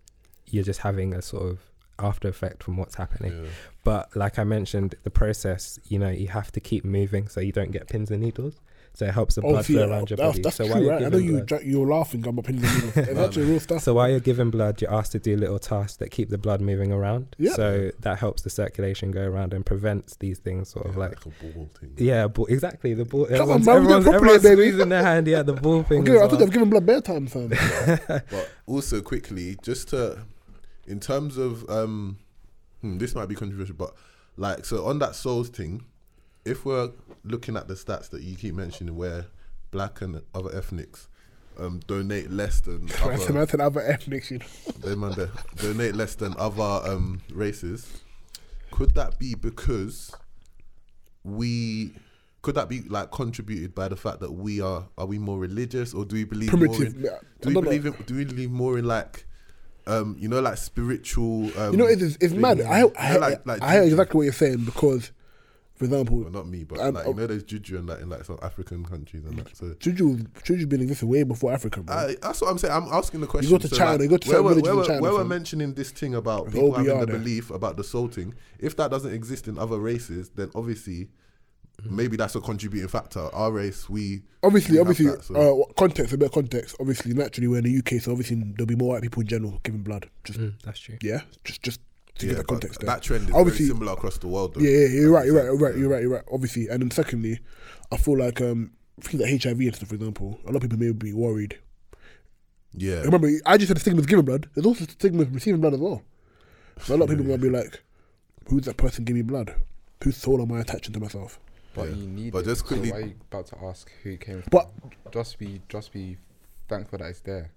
you're just having a sort of after effect from what's happening. Yeah. But like I mentioned, the process, you know, you have to keep moving so you don't get pins and needles. So it helps the Oh, blood see, flow around your that's, body. that's so true, while you're right? I know you blood, dra- you're laughing. I'm opinion. It's actually real stuff. so while you're giving blood, you're asked to do little tasks that keep the blood moving around. Yeah. So that helps the circulation go around and prevents these things sort of Yeah, like like a ball thing. yeah, ball, exactly the ball. on, Everyone's, man, we do it everyone's, properly, everyone's baby. squeezing their hand. Yeah, the ball thing. Okay, as I thought well. they've given blood bare time, fam. But also quickly, just to, in terms of, um, hmm, this might be controversial, but like, so on that souls thing, if we're looking at the stats that you keep mentioning, where black and other ethnics um, donate less than other, another other ethnics, you know. they man, they donate less than other um, races, could that be because we? Could that be like contributed by the fact that we are are we more religious or do we believe more in, yeah. do we believe in, do we believe more in like um you know like spiritual um You know, it's, it's mad. I, I, know, like- like I hear exactly what you're saying because, for example, well, not me but Um, like oh. you know there's juju and that in like some African countries and that so Juju, Juju's been existing way before Africa, bro. I, that's what I'm saying. I'm asking the question. You go to So, China, like, you go to where, certain we're, where, China, where we're mentioning this thing about With people OBR having the there. belief about the salting. If that doesn't exist in other races, then obviously Mm. maybe that's a contributing factor. Our race, we obviously, we obviously, that, so- uh, context, a bit of context. Obviously, naturally, we're in the UK, so obviously there'll be more white people in general giving blood. Just Mm, that's true. yeah, just just to yeah, get that context. there. that trend is Obviously- very similar across the world. Though. Yeah, yeah, you're right, you're right, you're right, you're right, you're right. Obviously, and then secondly, I feel like um things like HIV and stuff, for example, a lot of people may be worried. Yeah, Remember, I just said the stigma of giving blood. There's also the stigma of receiving blood as well. So a lot of people Yeah. might be like, "Who's that person giving me blood? Whose soul am I attaching to myself?" But Yeah. you need. But it, just so quickly- why are you about to ask who it came from? But- just be, just be thankful that it's there.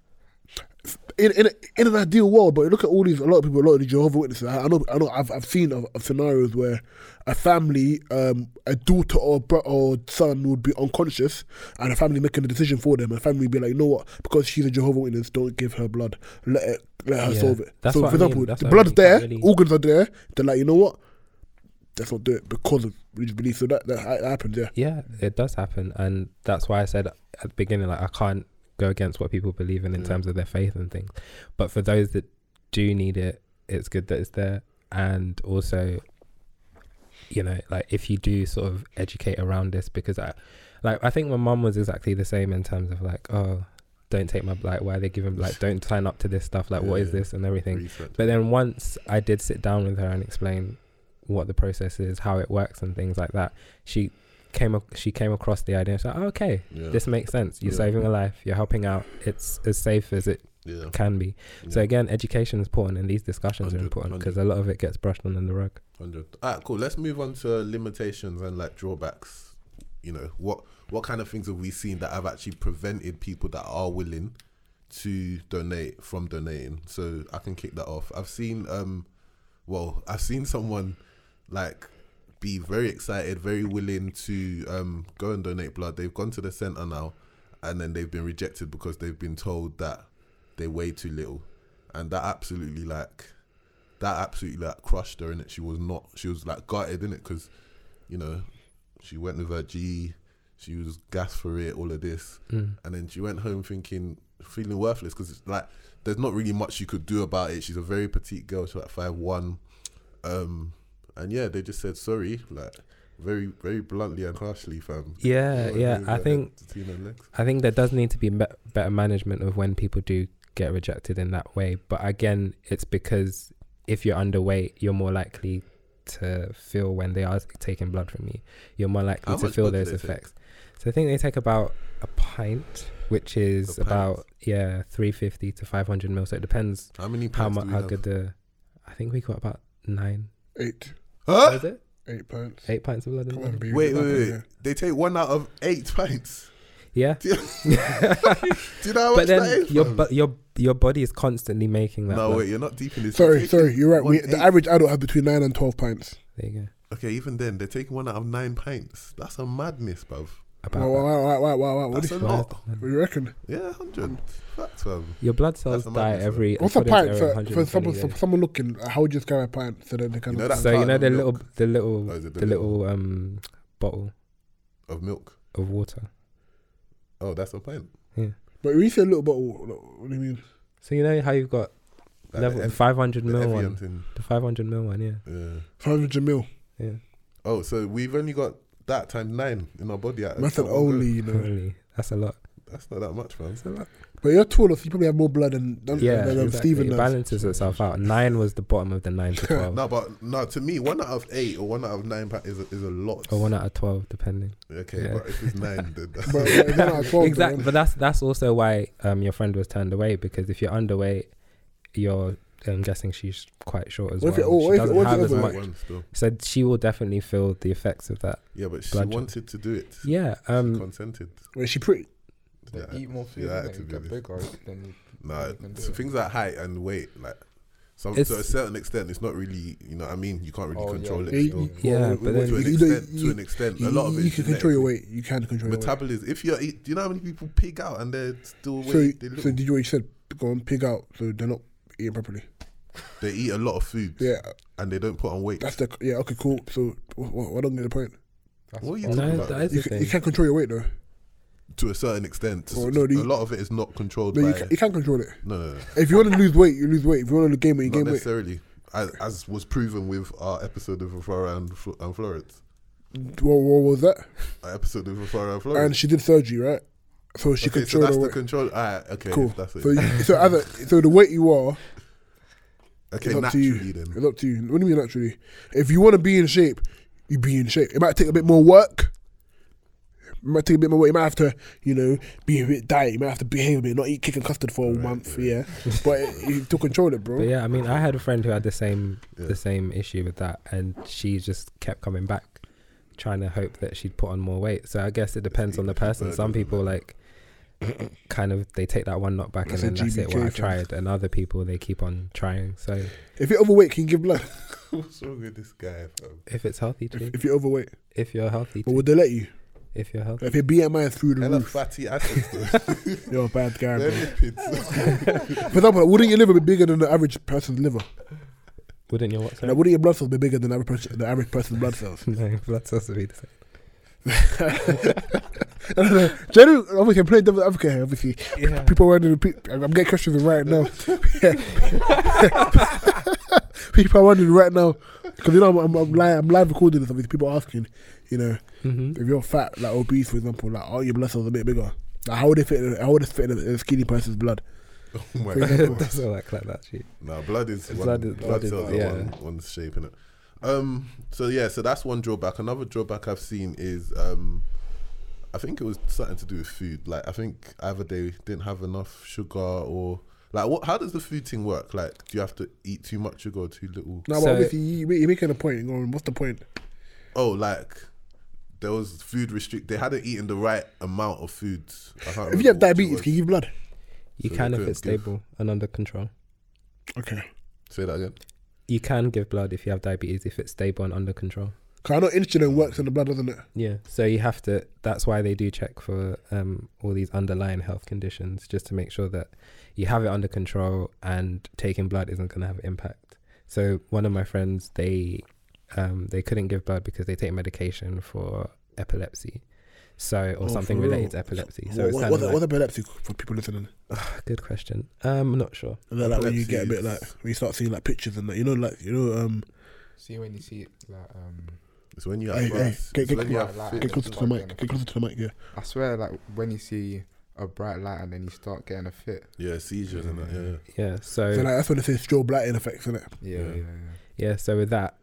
In in in an ideal world, but look at all these. A lot of people, a lot of the Jehovah Witnesses. I, I know, I know. I've I've seen of, of scenarios where a family, um, a daughter or bro- or son would be unconscious, and a family making a decision for them. And a family would be like, you know what? Because she's a Jehovah Witness, don't give her blood. Let it, let her Yeah, solve it. that's so, for I example, the blood's mean, there, really- organs are there. They're like, you know what? Let's not do it because of religious belief. So that that, that happens. Yeah. Yeah, it does happen, and that's why I said at the beginning, like I can't go against what people believe in in Yeah. terms of their faith and things. But for those that do need it, it's good that it's there, and also, you know, like if you do sort of educate around this, because I, like, I think my mum was exactly the same in terms of like, oh, don't take my like, why are they giving like, don't sign up to this stuff, like, what is Yeah. this and everything. Research. But then once I did sit down with her and explain what the process is, how it works, and things like that, she came ac- she came across the idea. She's like, oh, okay, Yeah. this makes sense. You're Yeah. saving a life. You're helping out. It's as safe as it yeah. can be. So again, education is important, and these discussions are important because a lot of it gets brushed under the rug. Hundred. Alright, cool. Let's move on to limitations and like drawbacks. You know, what what kind of things have we seen that have actually prevented people that are willing to donate from donating? So I can kick that off. I've seen um well, I've seen someone like be very excited, very willing to um go and donate blood. They've gone to the centre now and then they've been rejected because they've been told that they weigh too little. And that absolutely like that absolutely like crushed her in it. She was not. She was like gutted in it because, you know, she went with her G. She was gas for it. All of this, Mm. and then she went home thinking, feeling worthless because it's like there's not really much you could do about it. She's a very petite girl. She's like five one, um, and yeah, they just said sorry, like very very bluntly and harshly, fam. Yeah, What yeah. was I that think between her legs? I think there does need to be be- better management of when people do get rejected in that way. But again, it's because if you're underweight, you're more likely to feel when they are taking blood from you. You're more likely How to feel those they take? effects. So I think they take about a pint, which is pint? about yeah, three fifty to five hundred mil. So it depends How many how pints much how good the. I think we got about nine. Eight, Huh? Was it eight pints. eight pints of blood? in Come on, body? B. Wait, wait, wait. there. They take one out of eight pints. Yeah, Do you know how but much that then is? your um, fam? but your your body is constantly making that. no, blood. wait, you're not deep in this. Sorry, sorry, you're right. We, the average adult has between nine and twelve pints. There you go. Okay, even then, they're taking one out of nine pints. That's a madness, bruv. About Wow, that. wow, wow, wow, wow, wow. What, That's do a you, Why lot. that? what do you reckon? Yeah, hundred. Facts, fam. Your blood cells That's a die madness, every. What's a pint for, for someone? For someone looking, how would you describe a pint so that they can? You know that So you know carton the little milk the little Oh, is it the the little um bottle of milk. of water. Oh, that's a pint. Yeah. But when you say a little bottle, what do you mean? So you know how you've got Like level the Ev- 500 the mil Evian one, thing. the 500 mil one, yeah, Yeah. Five hundred mil. yeah. Oh, so we've only got that times nine in our body. At That's an at one go. only, you know. Really, that's a lot. That's not that much, fam. That's a lot. But you're taller, so you probably have more blood than, than, Yeah, than um, exactly. Stephen it does. balances itself out. Nine was the bottom of the nine to 12, No, but no. To me, one out of eight or one out of nine pa- is a, is a lot. or one out of 12, depending. Okay, Yeah. but if it's nine, then that's But, but one out of 12, exactly, man. but that's that's also why um your friend was turned away because if you're underweight, you're. I'm guessing she's quite short as What well. it- oh, she if doesn't it have as much, one still. so she will definitely feel the effects of that. Yeah, but she Blood wanted to do it. Yeah. she Um. consented. Wait, she pretty. Yeah, eat more food, yeah, and to you be get bigger. Then you, Nah, you can do so it. things like height and weight, like some It's- to a certain extent, it's not really. You know, what I mean, you can't really Oh, control yeah. it. Yeah, still. Yeah, well, but well, then- to an you know, extent, you- to an extent, you, a lot of it. you can control your weight. You can control your. Metabolism. If you're, do you know how many people pig out and they're still So, weight? They, so did you what you said? Go and pig out. So they're not eating properly. they eat a lot of food Yeah, and they don't put on weight. that's the yeah. Okay, cool. So what, what, I don't get the point. That's What are you fine. talking No, about? that is You, can, you can't control your weight though. to a certain extent. Oh, no, a the- lot of it is not controlled No, you can, you can control it. no, no, no. If you want to lose weight, you lose weight. If you want to gain weight, you not gain weight. necessarily. As, as was proven with our episode of Flora and, Fl- and Florence. What, what was that? Our episode of Flora and Florence. And she did surgery, right? So she okay, so that's the weight. control. Alright, okay, Cool. that's it. So, you, so either so the weight you are, okay, it's up to you. then. it's up to you. What do you mean naturally? If you want to be in shape, you be in shape. It might take a bit more work. It might take a bit more work. You might have to, you know, be a bit diet. You might have to behave a bit, not eat cake and custard for a Right, month. right. Yeah, but it, you to control it, bro. But yeah, I mean, I had a friend who had the same Yeah. the same issue with that, and she just kept coming back, trying to hope that she'd put on more weight. So I guess it depends on the person. Some people like kind of they take that one knock back That's and then that's it. GBK Well, I tried, and other people they keep on trying. So If you're overweight, can you give blood? What's wrong with this guy, fam? if it's healthy If, too, if you're overweight, if you're healthy, but too, would they let you? if you're healthy, If your BMI is through the Hella roof, fatty acids, though. you're a bad guy, bro. For example, wouldn't your liver be bigger than the average person's liver? wouldn't your what? sorry? Like, wouldn't your blood cells be bigger than the average, person, the average person's blood cells? no, blood cells would be the same. Generally, obviously, I'm playing devil's advocate here. Obviously, Yeah. people are wondering. I'm getting questions right now. people are wondering right now because you know I'm, I'm, I'm, live, I'm live recording this. Obviously, people are asking, you know, hmm if you're fat, like obese, for example, like are your blood cells a bit bigger? Like, how would it fit? in- How would it fit in a, in a skinny person's blood? oh my For god. example, That's all like like that shit. No, blood is Blood blood, is- blood is- cells are yeah. one, one shape in it. Um, so yeah, so that's one drawback. Another drawback I've seen is um, I think it was something to do with food. Like I think either they didn't have enough sugar or like what? How does the food thing work? Like, do you have to eat too much sugar or too little? no, but So- obviously you, you're making a point. Going, what's the point? Oh, like there was food restrict. They hadn't eaten the right amount of foods. If you have diabetes, was. can you give blood? You So can if it's couldn't give- stable and under control. Okay. say that again. You can give blood if you have diabetes if it's stable and under control. Cause I know insulin works in the blood, doesn't it? Yeah, so you have to. That's why they do check for um, all these underlying health conditions, just to make sure that you have it under control and taking blood isn't going to have impact. So one of my friends, they um, they couldn't give blood because they take medication for epilepsy, so or Oh, something related to epilepsy. So what, it's what, what's, of like, what's epilepsy for people listening? good question. Um, I'm not sure. And then, like when you get a bit Epilepsy like when you start seeing like pictures and that, you know, like you know, um, See when you see it, like um, It's when you Hey, have. hey, it's get- get you have like- fit- get closer to the mic, get closer to the mic, yeah. I swear, like when you see a bright light and then you start getting a fit. yeah seizures and that. Yeah. Yeah, so, So like that's when they say strobe lighting effects, isn't it? Yeah, Yeah. yeah, yeah. yeah, so with that.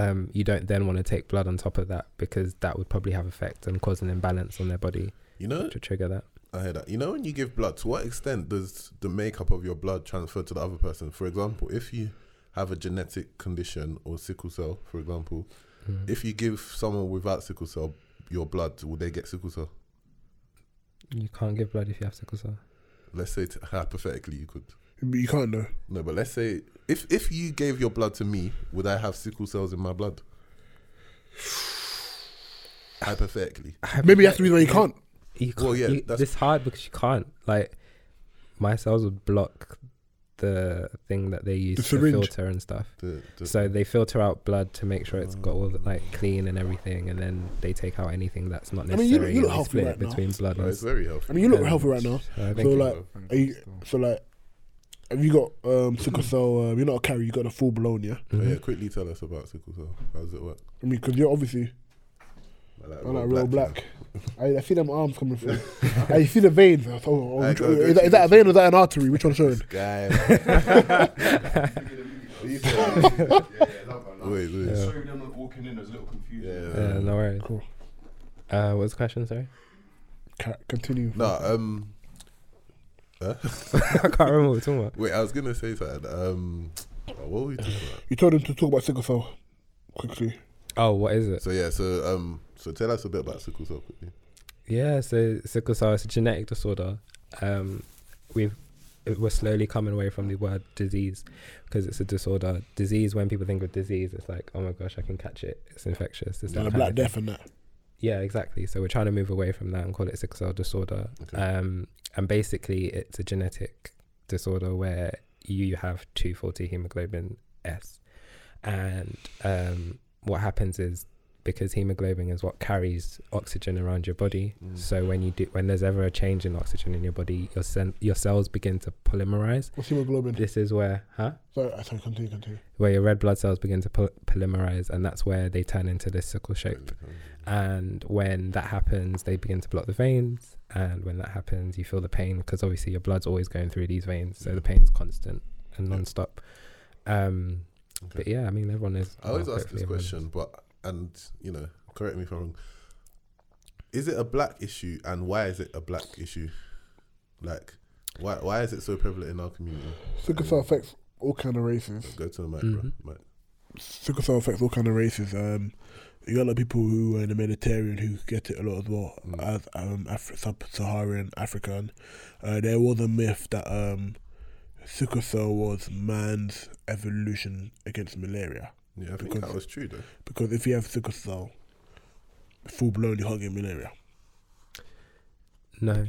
Um, you don't then want to take blood on top of that because that would probably have effect and cause an imbalance on their body You know, to trigger that. I hear that. You know, when you give blood, to what extent does the makeup of your blood transfer to the other person? For example, if you have a genetic condition or sickle cell, for example, Mhm. if you give someone without sickle cell your blood, will they get sickle cell? You can't give blood if you have sickle cell. Let's say t- hypothetically you could. But you can't know. No, but let's say if if you gave your blood to me, would I have sickle cells in my blood? Hypothetically, Maybe that's the reason why you can't. You can't Well, yeah, you- that's- it's hard because you can't. Like, my cells would block the thing that they use The to syringe. filter and stuff. the, the, So they filter out blood to make sure it's got all the, like clean and everything, and then they take out anything that's not I mean, necessary. you look- you look and healthy split right now. between blood no, and it's very healthy. I mean, you look healthy right now. so I So like, are you, so like, have you got um, sickle cell? Uh, you're not a carrier. You got a full blown, yeah. Oh, Mhm. yeah, quickly tell us about sickle cell. How does it work? I mean, because you're obviously I like I like real black. you I, I see them arms coming through. I see the veins. I thought, oh, Alright, which- go- go is, that, is that a vein or is that an artery? Which one's showing? This guy. wait, wait. Yeah. Sorry, them not walking in. There's a little confusion. Yeah. Yeah, no worries. Cool. Uh, what's the question? Sorry, Continue. No, um, I can't remember what we're talking about. wait. I was gonna say something. Um, what were we talking about? You told him to talk about sickle cell quickly. Oh, what is it? So yeah, so um, so tell us a bit about sickle cell quickly. Yeah, so sickle cell is a genetic disorder. Um, we've we're slowly coming away from the word disease because it's a disorder. Disease, when people think of disease, it's like, oh my gosh, I can catch it. It's infectious. It's that And Black. Death and that. Yeah, exactly. So we're trying to move away from that and call it sickle cell disorder. Okay. Um, and basically, it's a genetic disorder where you have 240 hemoglobin S, and um, what happens is because hemoglobin is what carries oxygen around your body. Mm. So when you do, when there's ever a change in oxygen in your body, your cell, your cells begin to polymerize. What's hemoglobin? This is where, huh? Sorry, I sorry, continue, continue. Where your red blood cells begin to pol- polymerize, and that's where they turn into this sickle shape. And when that happens, they begin to block the veins. And when that happens, you feel the pain because obviously your blood's always going through these veins, so the pain's constant and Yeah. non-stop. Um, Okay. But yeah, I mean, everyone is. I always well, ask this everyone is. question, but and you know, correct me if I'm wrong. Is it a black issue, and why is it a black issue? Like, why why is it so prevalent in our community? Sickle cell affects all kind of races. Go to the mic, Mhm. bro. Mic. Sickle cell affects all kind of races. Um, you got a lot of people who are in the Mediterranean who get it a lot as well Mm. as um Af- sub-Saharan African. Uh, there was a myth that um sickle cell was man's evolution against malaria Yeah, I think that was true though. because if you have sickle cell, full blown you can't get malaria. No,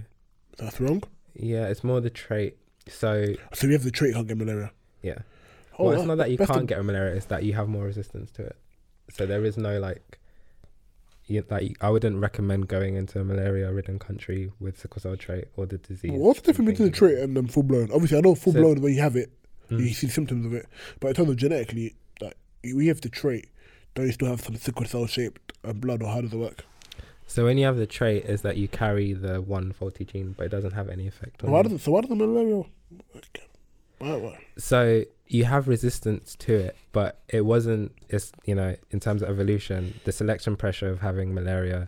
That's wrong. yeah, it's more the trait. So So you have the trait, you can't get malaria. yeah, Oh, well, it's not that you can't of- get malaria; it's that you have more resistance to it. So there is no like, you, like I wouldn't recommend going into a malaria-ridden country with sickle cell trait or the disease. What's the difference between the trait and um, full blown? Obviously, I know full So- blown when you have it, Mm. you see symptoms of it. But in terms of genetically, like we have the trait, don't you still have some sickle cell shaped uh, blood, or how does it work? So when you have the trait, is that you carry the one faulty gene, but it doesn't have any effect on Why does it, so why does the malaria? Why, why? So you have resistance to it, but it wasn't. It's you know, in terms of evolution, the selection pressure of having malaria,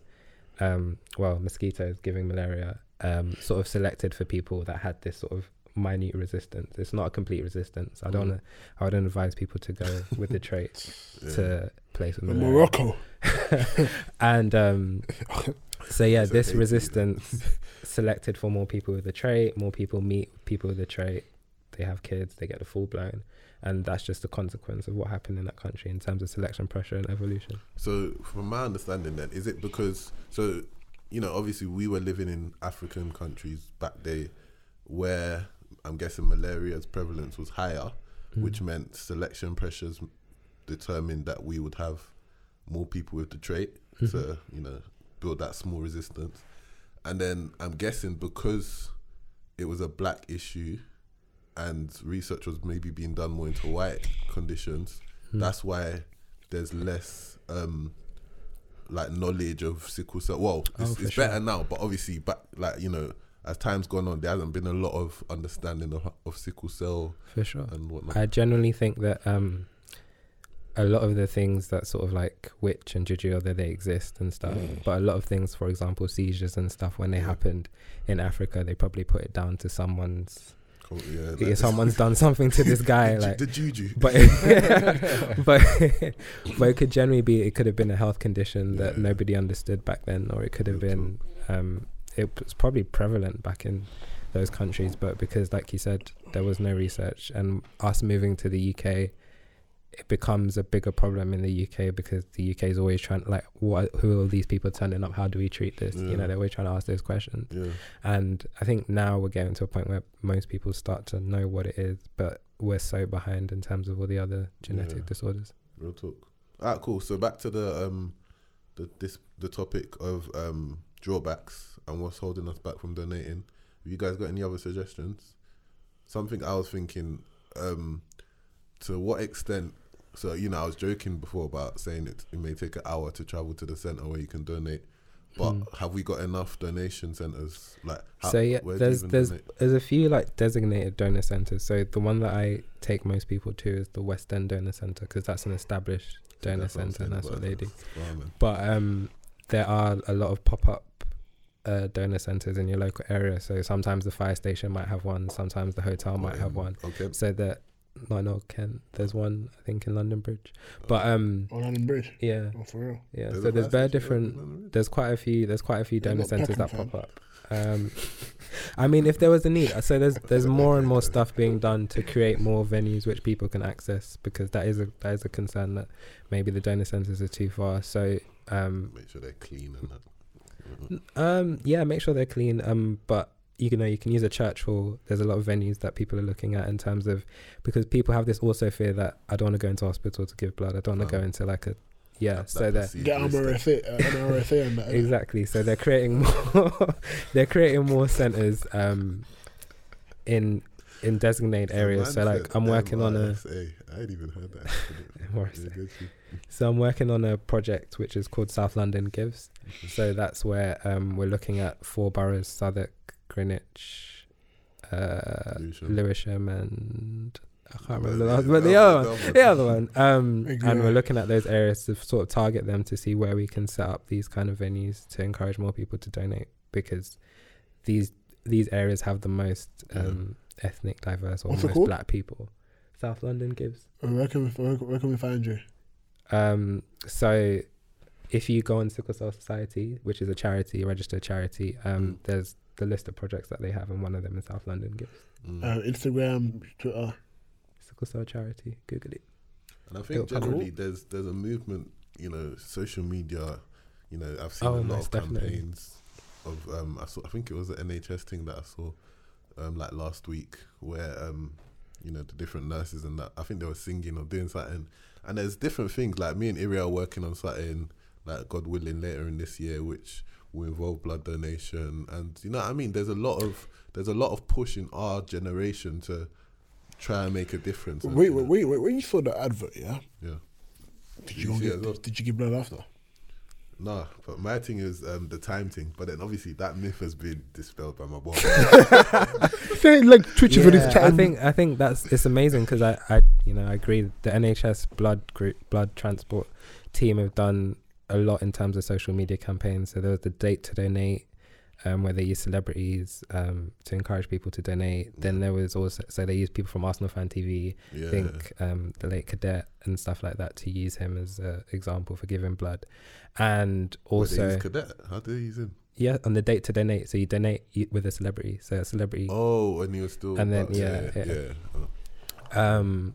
um, well, mosquitoes giving malaria, um, sort of selected for people that had this sort of minute resistance. It's not a complete resistance. I don't. Mm. wanna- I wouldn't advise people to go with the trait Yeah. to place with malaria. Morocco. and um, so yeah, So this resistance selected for more people with the trait. More people meet people with the trait. They have kids. They get the full blown, and that's just a consequence of what happened in that country in terms of selection pressure and evolution. So, from my understanding, then is it because so you know obviously we were living in African countries back there where I'm guessing malaria's prevalence was higher, Mm. which meant selection pressures determined that we would have more people with the trait Mhm. to you know build that small resistance, and then I'm guessing because it was a black issue and research was maybe being done more into white conditions Mm. that's why there's less um like knowledge of sickle cell well Oh, it's, for it's sure. better now but obviously back like you know as time's gone on there hasn't been a lot of understanding of, of sickle cell for sure. and whatnot I generally think that um, a lot of the things that sort of like witch and juju, although they exist and stuff, but a lot of things, for example, seizures and stuff, when they Yeah. happened in Africa, they probably put it down to someone's. Cool, yeah, yeah, someone's done something to this guy, like. the juju But but but it could generally be it could have been a health condition that Yeah. nobody understood back then, or it could have been um, it was probably prevalent back in those countries, but because, like you said, there was no research, and us moving to the UK, it becomes a bigger problem in the UK because the UK is always trying like, what? Who are these people turning up? How do we treat this? You know, they're always trying to ask those questions. Yeah. And I think now we're getting to a point where most people start to know what it is, but we're so behind in terms of all the other genetic Yeah. disorders. Real talk. Alright, cool. So back to the um the this the topic of um drawbacks and what's holding us back from donating. Have you guys got any other suggestions? Something I was thinking, um, to what extent so you know, I was joking before about saying it, it may take an hour to travel to the centre where you can donate. But Hmm. have we got enough donation centres? Like how, so yeah, where do you there's there's donate? there's a few like designated donor centers. So the one that I take most people to is the West End Donor Center because that's an established donor That's center and that's what they do. But um, there are a lot of pop up uh, donor centers in your local area. So sometimes the fire station might have one, sometimes the hotel might have one. Okay. So that no, no, Kent. There's one I think in London Bridge. But um, On London Bridge. yeah, Oh, for real. yeah. There's so there's fire very different. open on the There's quite a few. There's quite a few Yeah, donor centers that Peckham, pop up. Um, I mean, if there was a need, so there's there's more and more stuff being done to create more venues which people can access because that is a that is a concern that maybe the donor centers are too far. So um, Make sure they're clean and that. Um, yeah, make sure they're clean. Um, but you know, you can use a church hall. There's a lot of venues that people are looking at in terms of because people have this also fear that I don't want to go into hospital to give blood. I don't want to go Um, into like a yeah. That- so that they're Get risk that- MRSA, uh, MRSA and that. exactly. So they're creating more. they're creating more centers um in in designated areas. So like I'm working on a MRSA. I ain't even heard that. MRSA. Yeah, good shit. so I'm working on a project which is called South London Gives. So that's where um, we're looking at four boroughs: Southwark, Greenwich, uh, Lewisham. Lewisham, and I can't remember the Yeah, last, but the other one, the other one. Um, and we're looking at those areas to sort of target them to see where we can set up these kind of venues to encourage more people to donate because these these areas have the most Yeah. um, ethnic diverse or What's most black people. South London gives. Where can we, where, where can we find you? Um, so if you go on Sickle Cell Society, which is a charity, a registered charity, um, Mm. there's the list of projects that they have, and one of them is South London Gives. Mm. Uh, Instagram, Twitter. Sickle Cell Charity, Google it. And I It'll think generally there's there's a movement, you know, social media. You know, I've seen Oh, a lot most of definitely. campaigns of. Um, I saw. I think it was an NHS thing that I saw, um, like last week, where um, you know, the different nurses and that. I think they were singing or doing something. And there's different things. Like me and Iri are working on something, like God willing, later in this year, which will involve blood donation. And you know, what I mean, there's a lot of there's a lot of push in our generation to try and make a difference. Wait, you know, wait, wait, wait. When you saw the advert, yeah, Yeah. did Did you, you go see it get, as well? did you give blood after? Nah, but my thing is um, the time thing. But then obviously that myth has been dispelled by my boss. Say like twitching for this Yeah, chat. I think I think that's it's amazing because I, I you know I agree the NHS blood group blood transport team have done a lot in terms of social media campaigns. So there was the date to donate, um, where they use celebrities um, to encourage people to donate. Then there was also so they used people from Arsenal fan TV, yeah. I think um, the late cadet and stuff like that to use him as an example for giving blood, and Wait, also use cadet. How do they use him? yeah on the date to donate. So you donate with a celebrity. So a celebrity Oh, and he was still. And then, yeah, yeah, yeah. yeah. Oh, Um,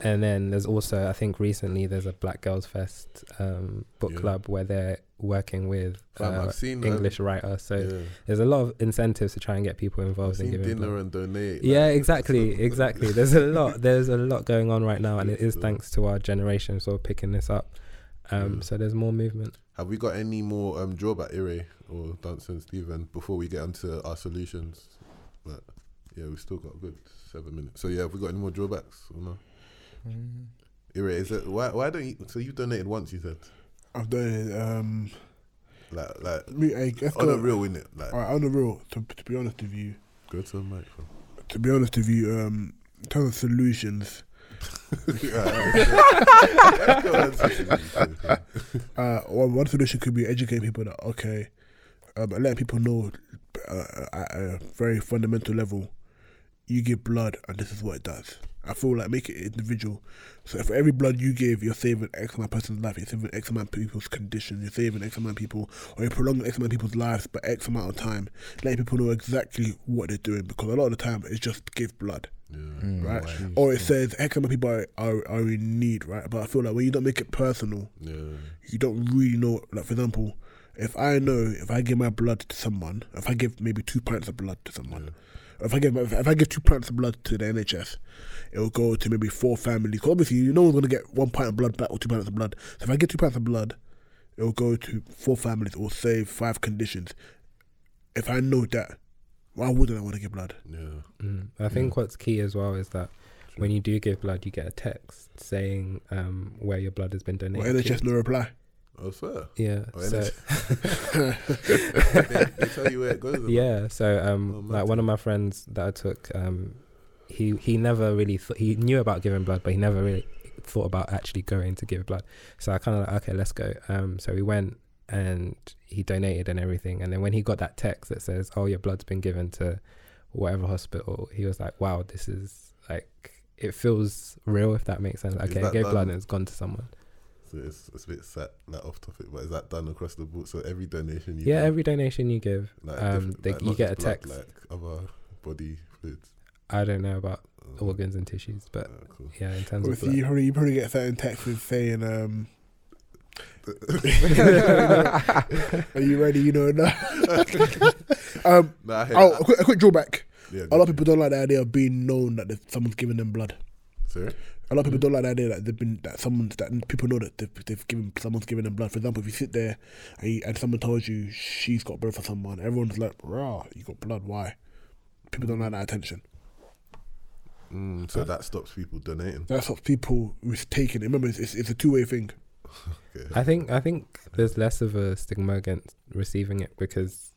and then there's also, I think recently there's a Black Girls Fest um, book Yeah. club where they're working with uh, um, English writer. So yeah. there's a lot of incentives to try and get people involved in giving. dinner and donate. Yeah, like- exactly, exactly. There's a lot. There's a lot going on right now, and it is thanks to our generation sort of picking this up. Um, Yeah. So there's more movement. Have we got any more um, drawback, Ire or Dance and Stephen, before we get onto our solutions? But yeah, we've still got a good seven minutes. So yeah, have we got any more drawbacks or no? Mm. Ire, is it why? Why don't you? So you donated once, you said. I've done it. Um, Like, like me, hey, let's on the real, innit? Like, All right, on the real. To, to be honest with you, go to the microphone. to be honest with you, um, in terms of solutions, Let's go on to solutions. uh, one, one solution could be educating people that okay, um, letting people know uh, at a very fundamental level, you give blood and this is what it does. I feel like make it individual, So for every blood you give, you're saving X amount of person's life. You're saving X amount of people's condition. You're saving X amount of people, or you're prolonging X amount of people's lives by X amount of time. Letting people know exactly what they're doing because a lot of the time it's just give blood, Yeah. Mm, right? jeez. Or it says X amount of people are, are, are in need, right? But I feel like when you don't make it personal, Yeah. you don't really know. Like for example, if I know if I give my blood to someone, if I give maybe two pints of blood to someone, Yeah. If I give if I give two pints of blood to the NHS, it will go to maybe four families. 'Cause obviously, no one's gonna get one pint of blood back or two pints of blood. So if I get two pints of blood, it will go to four families or save five conditions. If I know that, why wouldn't I want to give blood? Yeah. Mm. I think what's key as well is that when you do give blood, you get a text saying um, where your blood has been donated. to. NHS no reply. Oh, fair. Yeah. Oh, so they, they tell you where it goes. yeah. So um, Oh, like one of my friends that I took, um, he he never really th- he knew about giving blood, but he never really thought about actually going to give blood. So I kind of like okay, let's go. Um, so we went and he donated and everything, and then when he got that text that says, "Oh, your blood's been given to whatever hospital," he was like, "Wow, this is like." It feels real, if that makes sense. Okay, I gave blood and it's gone to someone. So it's, it's a bit set, like off topic, but is that done across the board? So every donation you Yeah, do, every donation you give, like, um, they, like, you get a blood, text. like other body fluids. I don't know about Oh, organs and tissues, but yeah, cool. yeah, in terms of Obviously, you probably you probably get certain texts saying, um, "Are you ready?" You know. No. um, Nah, oh, a quick, a quick drawback. yeah, A lot of people don't like the idea of being known that someone's giving them blood. Sorry? A lot of people don't like the idea that they've been that someone's that people know that they've, they've given someone's giving them blood. For example, if you sit there and, you, and someone tells you she's got blood for someone, everyone's like, "Rah, you got blood? Why?" People don't like that attention. Mm, so that stops people donating. That stops people mistaken. it. Remember, it's, it's, it's a two way thing. Okay. I think I think there's less of a stigma against receiving it because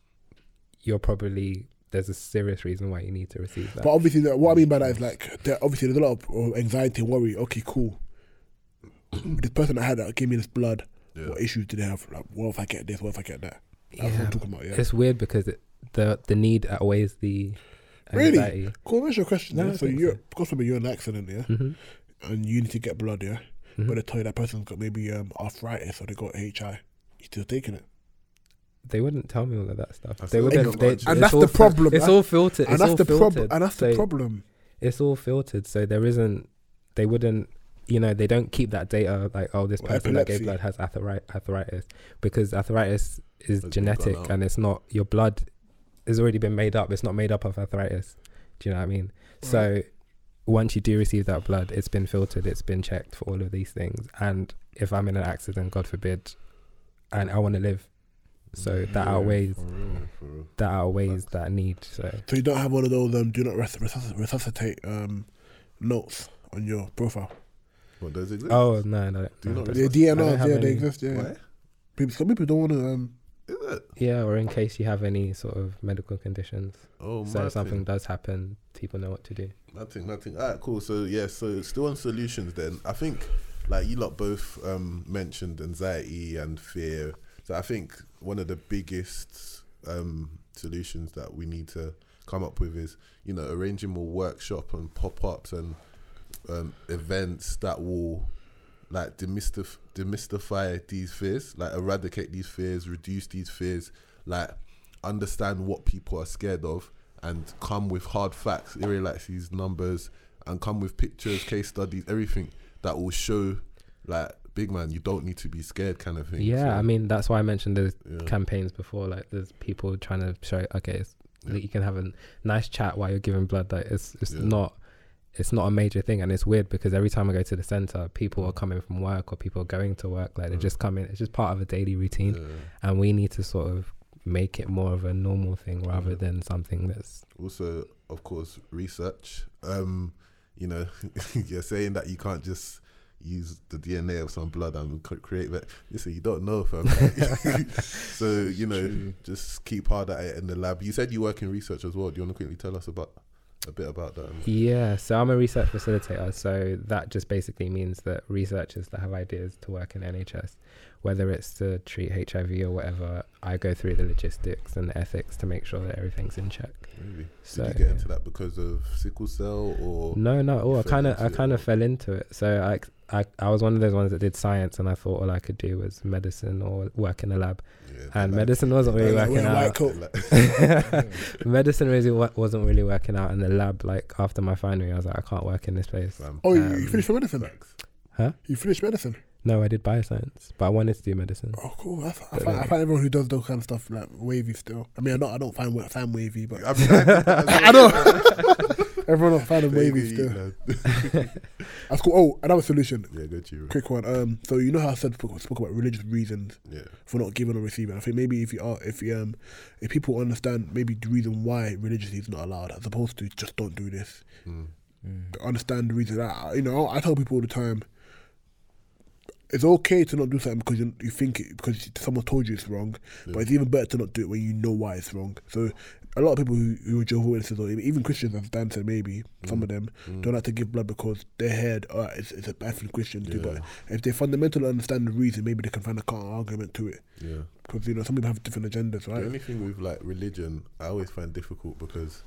you're probably there's a serious reason why you need to receive that. But obviously, the, what I mean by that is like, there, obviously, there's a lot of anxiety and worry. Okay, cool. this person that had that gave me this blood. Yeah. What issues do they have? Like, what if I get this? What if I get that? That's what yeah, I'm talking about. Yeah. it's weird because it, the the need outweighs the Really? anxiety. Cool. What's your question? No, yeah? So you're so. because maybe you're an accident, yeah, hmm and you need to get blood, yeah. hmm But they tell you that person's got maybe um, arthritis or they got HI. You still taking it? They wouldn't tell me all of that stuff. That's They wouldn't. they They. And that's the problem. It's all filtered. and that's the problem. And that's the problem. It's all filtered, so there isn't. They wouldn't. You know, they don't keep that data like, oh, this Or person that gave blood has arthritis, arthritis, because arthritis is Has genetic and it's not your blood has already been made up. It's not made up of arthritis. Do you know what I mean? So once you do receive that blood, it's been filtered, it's been checked for all of these things. And if I'm in an accident, God forbid, and I want to live, so that Yeah, outweighs For real, for real. that outweighs that need. So So you don't have one of those um, do not res- resusc- resuscitate um, notes on your profile. What does exist? oh no, no, Do no, not that's- The Resusc- DNRs, yeah, have they exist. Yeah, Why? people, some people don't want to. Um, Is it? yeah, or in case you have any sort of medical conditions, Oh, so if something thing. does happen, people know what to do. Nothing, nothing. All right, cool. So yeah, so still on solutions. Then I think, like you lot both um, mentioned anxiety and fear. So I think one of the biggest um, solutions that we need to come up with is you know arranging more workshop and pop ups and um, events that will like demystif- demystify these fears, like eradicate these fears, reduce these fears, like understand what people are scared of and come with hard facts, irrelaxes, numbers, and come with pictures, case studies, everything that will show, like, big man, you don't need to be scared, kind of thing. Yeah, So, I mean that's why I mentioned those yeah. campaigns before. Like, there's people trying to show, okay, it's, Yeah. you can have a nice chat while you're giving blood. Like, it's it's Yeah. not. It's not a major thing, and it's weird because every time I go to the center, people are coming from work or people are going to work. Like they're Mm. just coming. It's just part of a daily routine, and we need to sort of make it more of a normal thing rather Mhm. than something that's Also, of course, research. Um, you know, you're saying that you can't just use the DNA of some blood and create that. Listen, you don't know, fam. so you know, True. just keep hard at it in the lab. You said you work in research as well. Do you want to quickly tell us about a bit about that? Yeah, so I'm a research facilitator. So that just basically means that researchers that have ideas to work in NHS, whether it's to treat HIV or whatever, I go through the logistics and the ethics to make sure that everything's in check. Really? So Did you get into that because of sickle cell or? No, no. Oh, I kind of, I kind of fell into it. So I, I, I was one of those ones that did science, and I thought all I could do was medicine or work in a lab, Yeah, and like- medicine wasn't really Like, working wear a white out. medicine really wa- wasn't really working out in the lab. Like after my final year, I was like, I can't work in this place. fam, Oh, you, Um, you finished medicine? facts. Huh? You finished medicine? No, I did bioscience, but I wanted to do medicine. Oh, cool. I, I, But find, I find everyone who does those kind of stuff like wavy still. I mean, I don't, I don't find Sam wavy, but I, mean, I, I know. everyone else find him wavy Baby, still. lad. That's cool. Oh, another solution. yeah, good to you. Quick one. Um, so you know how I said spoke, spoke about religious reasons Yeah, for not giving or receiving. I think maybe if you are, if you, um, if people understand maybe the reason why religiosity is not allowed, as opposed to just don't do this. mm. Understand the reason that you know. I tell people all the time. It's okay to not do something because you, you think it because someone told you it's wrong, Yeah. but it's even better to not do it when you know why it's wrong. So a lot of people who, who are Jehovah's Witnesses or even- Christians, as Dan said, maybe some of them Mm. don't like to give blood because they heard oh, it's, it's a bad thing Christians do. Yeah. But if they fundamentally understand the reason, maybe they can find a counter argument to it. yeah. Because you know some people have different agendas, right? The only thing with like religion, I always find difficult because,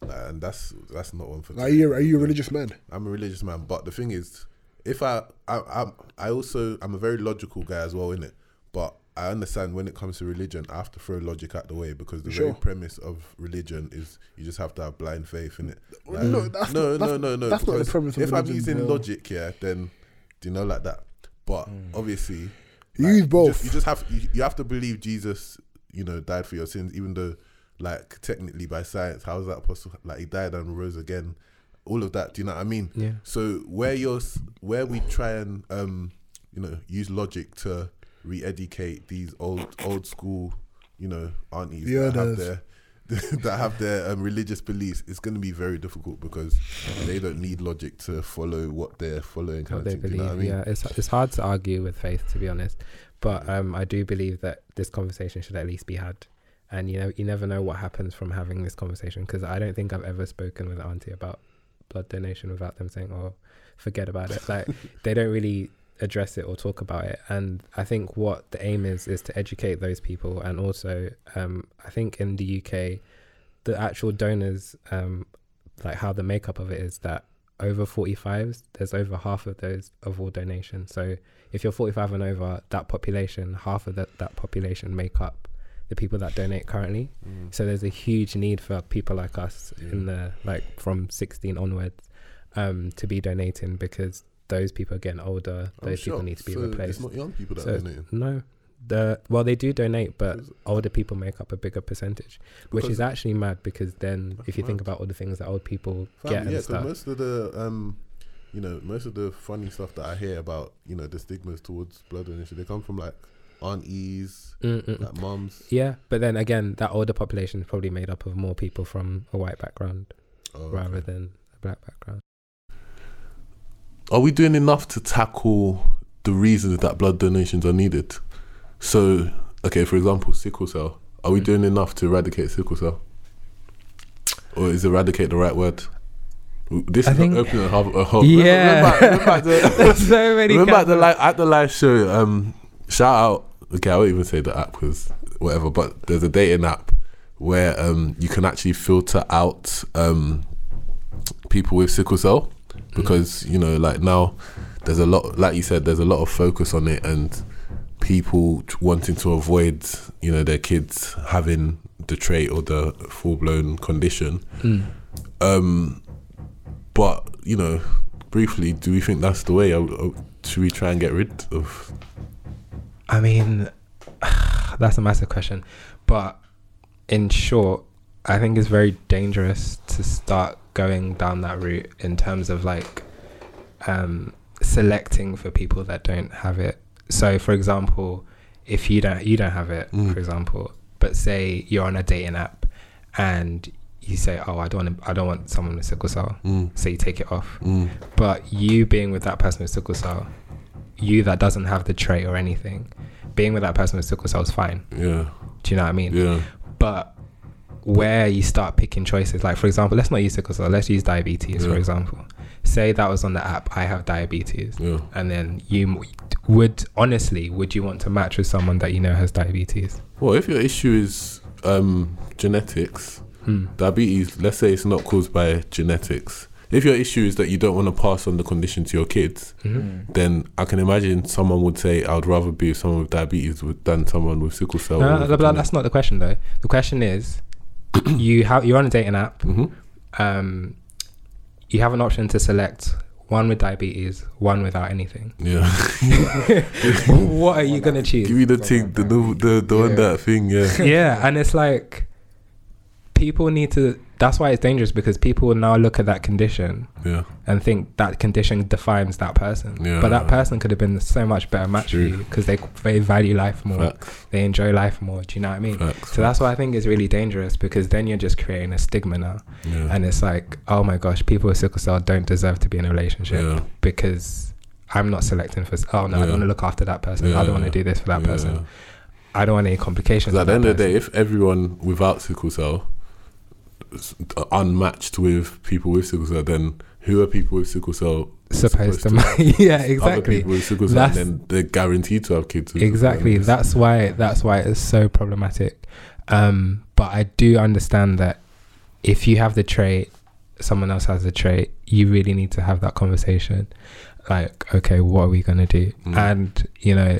like, and that's that's not one for. Like, are you are you a religious man? I'm a religious man, but the thing is, if I, I, I'm, I also, I'm a very logical guy as well, in it. But I understand when it comes to religion, I have to throw logic out the way because the Sure. very premise of religion is you just have to have blind faith in it. Well, no, that's no, not- no, no, no. that's not the premise of religion. If I'm using bro. logic, yeah, then do you know like that? But mm. obviously, You like, use both. just, you just have you, you have to believe Jesus, you know, died for your sins, even though, like, technically by science, how is that possible? Like, he died and rose again. All of that. Do you know what I mean? Yeah. So where you're, where we try and, um, you know, use logic to re-educate these old old school, you know, aunties The that have their that have their um, religious beliefs, it's going to be very difficult because they don't need logic to follow what they're following. Kind what of thing, do you know what I mean? Yeah, it's it's hard to argue with faith, to be honest. But um, I do believe that this conversation should at least be had. And you know, you never know what happens from having this conversation because I don't think I've ever spoken with Auntie about blood donation without them saying, "Oh, forget about it." Like they don't really address it or talk about it. And I think what the aim is is to educate those people, and also, um, I think in the UK, the actual donors, um, like how the makeup of it is that over 45s, there's over half of those of all donations. So if you're 45 and over, that population, half of that, that population make up the people that donate currently. Mm. So there's a huge need for people like us in the like from 16 onwards um, to be donating because those people are getting older. Those people need to be so replaced. It's not young people that So- donate. No, the well they do donate, but older people make up a bigger percentage, which Because- is actually mad because then if you think about all the things that old people Fam, get yeah, and 'cause stuff. most of the um, you know, most of the funny stuff that I hear about, you know, the stigmas towards blood donation, they come from like aunties, Mm-mm. like mums. Yeah, but then again, that older population is probably made up of more people from a white background Oh, rather okay. than a black background. are we doing enough to tackle the reasons that blood donations are needed? So, okay, for example, sickle cell. Are we Mm. doing enough to eradicate sickle cell? Or is eradicate the right word? This I is think- not opening a whole. A whole Yeah. Remember, remember, at the, so many. remember at the cameras. at the live show. Um, shout out. Okay, I won't even say the app was whatever, but there's a dating app where um you can actually filter out um people with sickle cell because you know like now there's a lot like you said there's a lot of focus on it and people wanting to avoid you know their kids having the trait or the full-blown condition. Mm. um but you know briefly do we think that's the way? Should we try and get rid of I mean, that's a massive question, but in short, I think it's very dangerous to start going down that route in terms of like um, selecting for people that don't have it. So, for example, if you don't you don't have it, Mm. for example, but say you're on a dating app and you say, "Oh, I don't want I don't want someone with sickle cell," mm, so you take it off. mm, But you being with that person with sickle cell, you that doesn't have the trait or anything, being with that person with sickle cell is fine. yeah Do you know what I mean? yeah But where you start picking choices, like for example, let's not use sickle cell, let's use diabetes, for example. Say that was on the app, I have diabetes. yeah And then you would, honestly, would you want to match with someone that you know has diabetes? well if your issue is um genetics Hmm. diabetes let's say it's not caused by genetics if your issue is that you don't want to pass on the condition to your kids, Mhm. then I can imagine someone would say, "I'd rather be with someone with diabetes than someone with sickle cell." No, no, no, that's not the question though. The question is, you have you're on a dating app. hmm Um, you have an option to select one with diabetes, one without anything. Yeah, what are you gonna choose? give me the thing, the the the, the one that thing. Yeah, yeah, and it's like people need to. That's why it's dangerous because people will now look at that condition yeah, and think that condition defines that person. Yeah. But that person could have been so much better match for you because they they value life more. facts, They enjoy life more. Do you know what I mean? facts. So that's why I think it's really dangerous because then you're just creating a stigma now. yeah, And it's like, oh my gosh, people with sickle cell don't deserve to be in a relationship because I'm not selecting for, oh no, I don't want to look after that person. I don't want to do this for that person. I don't want any complications. At the end of the day, if everyone without sickle cell unmatched with people with sickle cell, then who are people with sickle cell supposed, to, have? yeah, Other exactly. people with sickle cell, That's- and then they're guaranteed to have kids. with Exactly. That's why. That's why it's so problematic. Um, but I do understand that if you have the trait, someone else has the trait. You really need to have that conversation. Like, okay, what are we gonna do? Mm. And you know,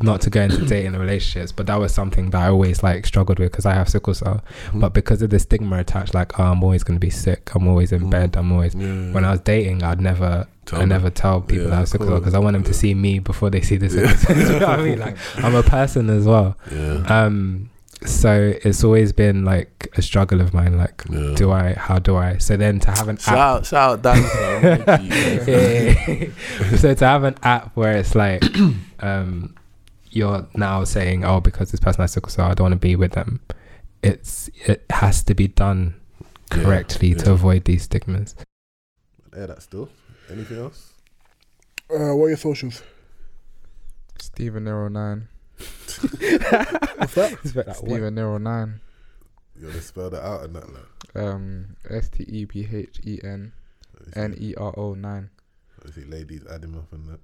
not to go into dating and relationships, but that was something that I always like struggled with because I have sickle cell. Mhm. But because of the stigma attached, like, oh, I'm always gonna be sick. I'm always in Mm. bed. I'm always. Yeah. When I was dating, I'd never Tell I them. never tell people Yeah, that I have sickle cell because I want them to see me before they see the Yeah. sickle cell. You know what I mean? Like I'm a person as well. Yeah. Um, so it's always been like a struggle of mine. Like, yeah. do I? How do I? So then to have an Shout app. out, shout out, Dan. Yeah, yeah, yeah. so to have an app where it's like, um, you're now saying, oh, because this person has sickle so I don't want to be with them. It's it has to be done Yeah, correctly to avoid these stigmas. Yeah, that's still. Anything else? Uh, what are your socials? Stephen Nero nine. What's that? Stephen Nero nine. You gotta spell that out and that. Like, Um, S T E P H E N N E R O nine. I see ladies add him up and that.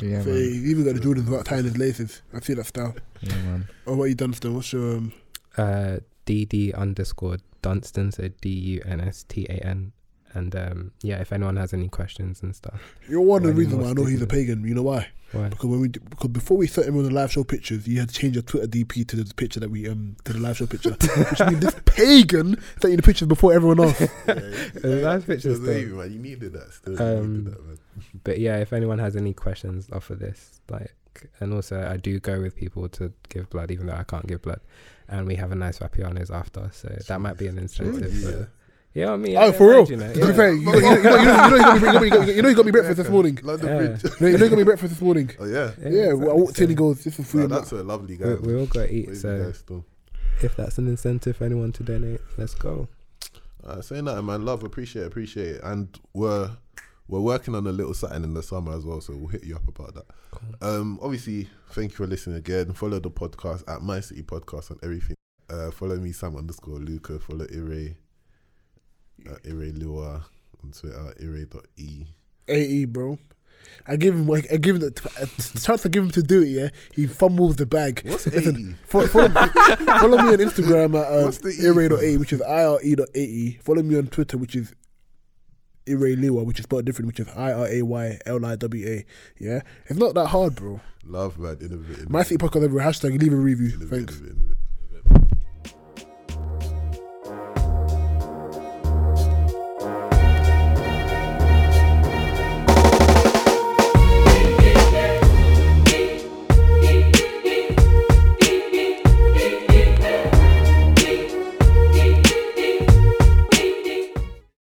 Yeah, so man. he's even got the Jordans without tying his laces. I see that style. Yeah, man. Oh, what you done, Stan? What's your um, uh, DD underscore Dunstan, so D U N S T A N. And um, yeah, if anyone has any questions and stuff, You're one of the Why reasons why I know he's a pagan. You know why? Why? Because when we d- because before we set him on the live show pictures, you had to change your Twitter DP to the picture that we um to the live show picture, which means this pagan sent you the pictures before everyone else. That's pictures Just though. leave, man. You needed that still. You Um, needed that, man. But yeah, if anyone has any questions off of this, like, and also I do go with people to give blood, even though I can't give blood, and we have a nice Vapianos after, so that might be an incentive. Yeah. For, yeah, I mean, Oh, I for real? don't To You be know, fair, you, know, you, know, you, know, you, know, you, know, you, got me, you, got me, you know you got me breakfast this morning. London Yeah. Bridge. You know, you know you got me breakfast this morning. Oh yeah. yeah, Yeah, well, I walked in exactly. and goes, "This is No, food." that's a lovely guy. we, we all got to eat, Amazing so guy still. if that's an incentive for anyone to donate, let's go. Uh, saying that, man, love, appreciate, it, appreciate it, and we're we're working on a little something in the summer as well, so we'll hit you up about that. Um, obviously, thank you for listening again. Follow the podcast at My City Podcast on everything. Uh, follow me, Sam underscore Luca. Follow Ire, uh, Ire Lua on Twitter, Ire.e. AE, bro. I give him, I give him the a chance. I give him to do it. Yeah, he fumbles the bag. What's Listen, AE? Follow, follow, follow me on Instagram at um, What's the E? ire.a, which is ire.ae. Follow me on Twitter, which is irayliwa, which is spelled different, which is I R A Y L I W A. Yeah, it's not that hard, bro. Love, man. Innovative. My City Podcast everywhere. Hashtag leave a review. Innovative, Thanks. innovative.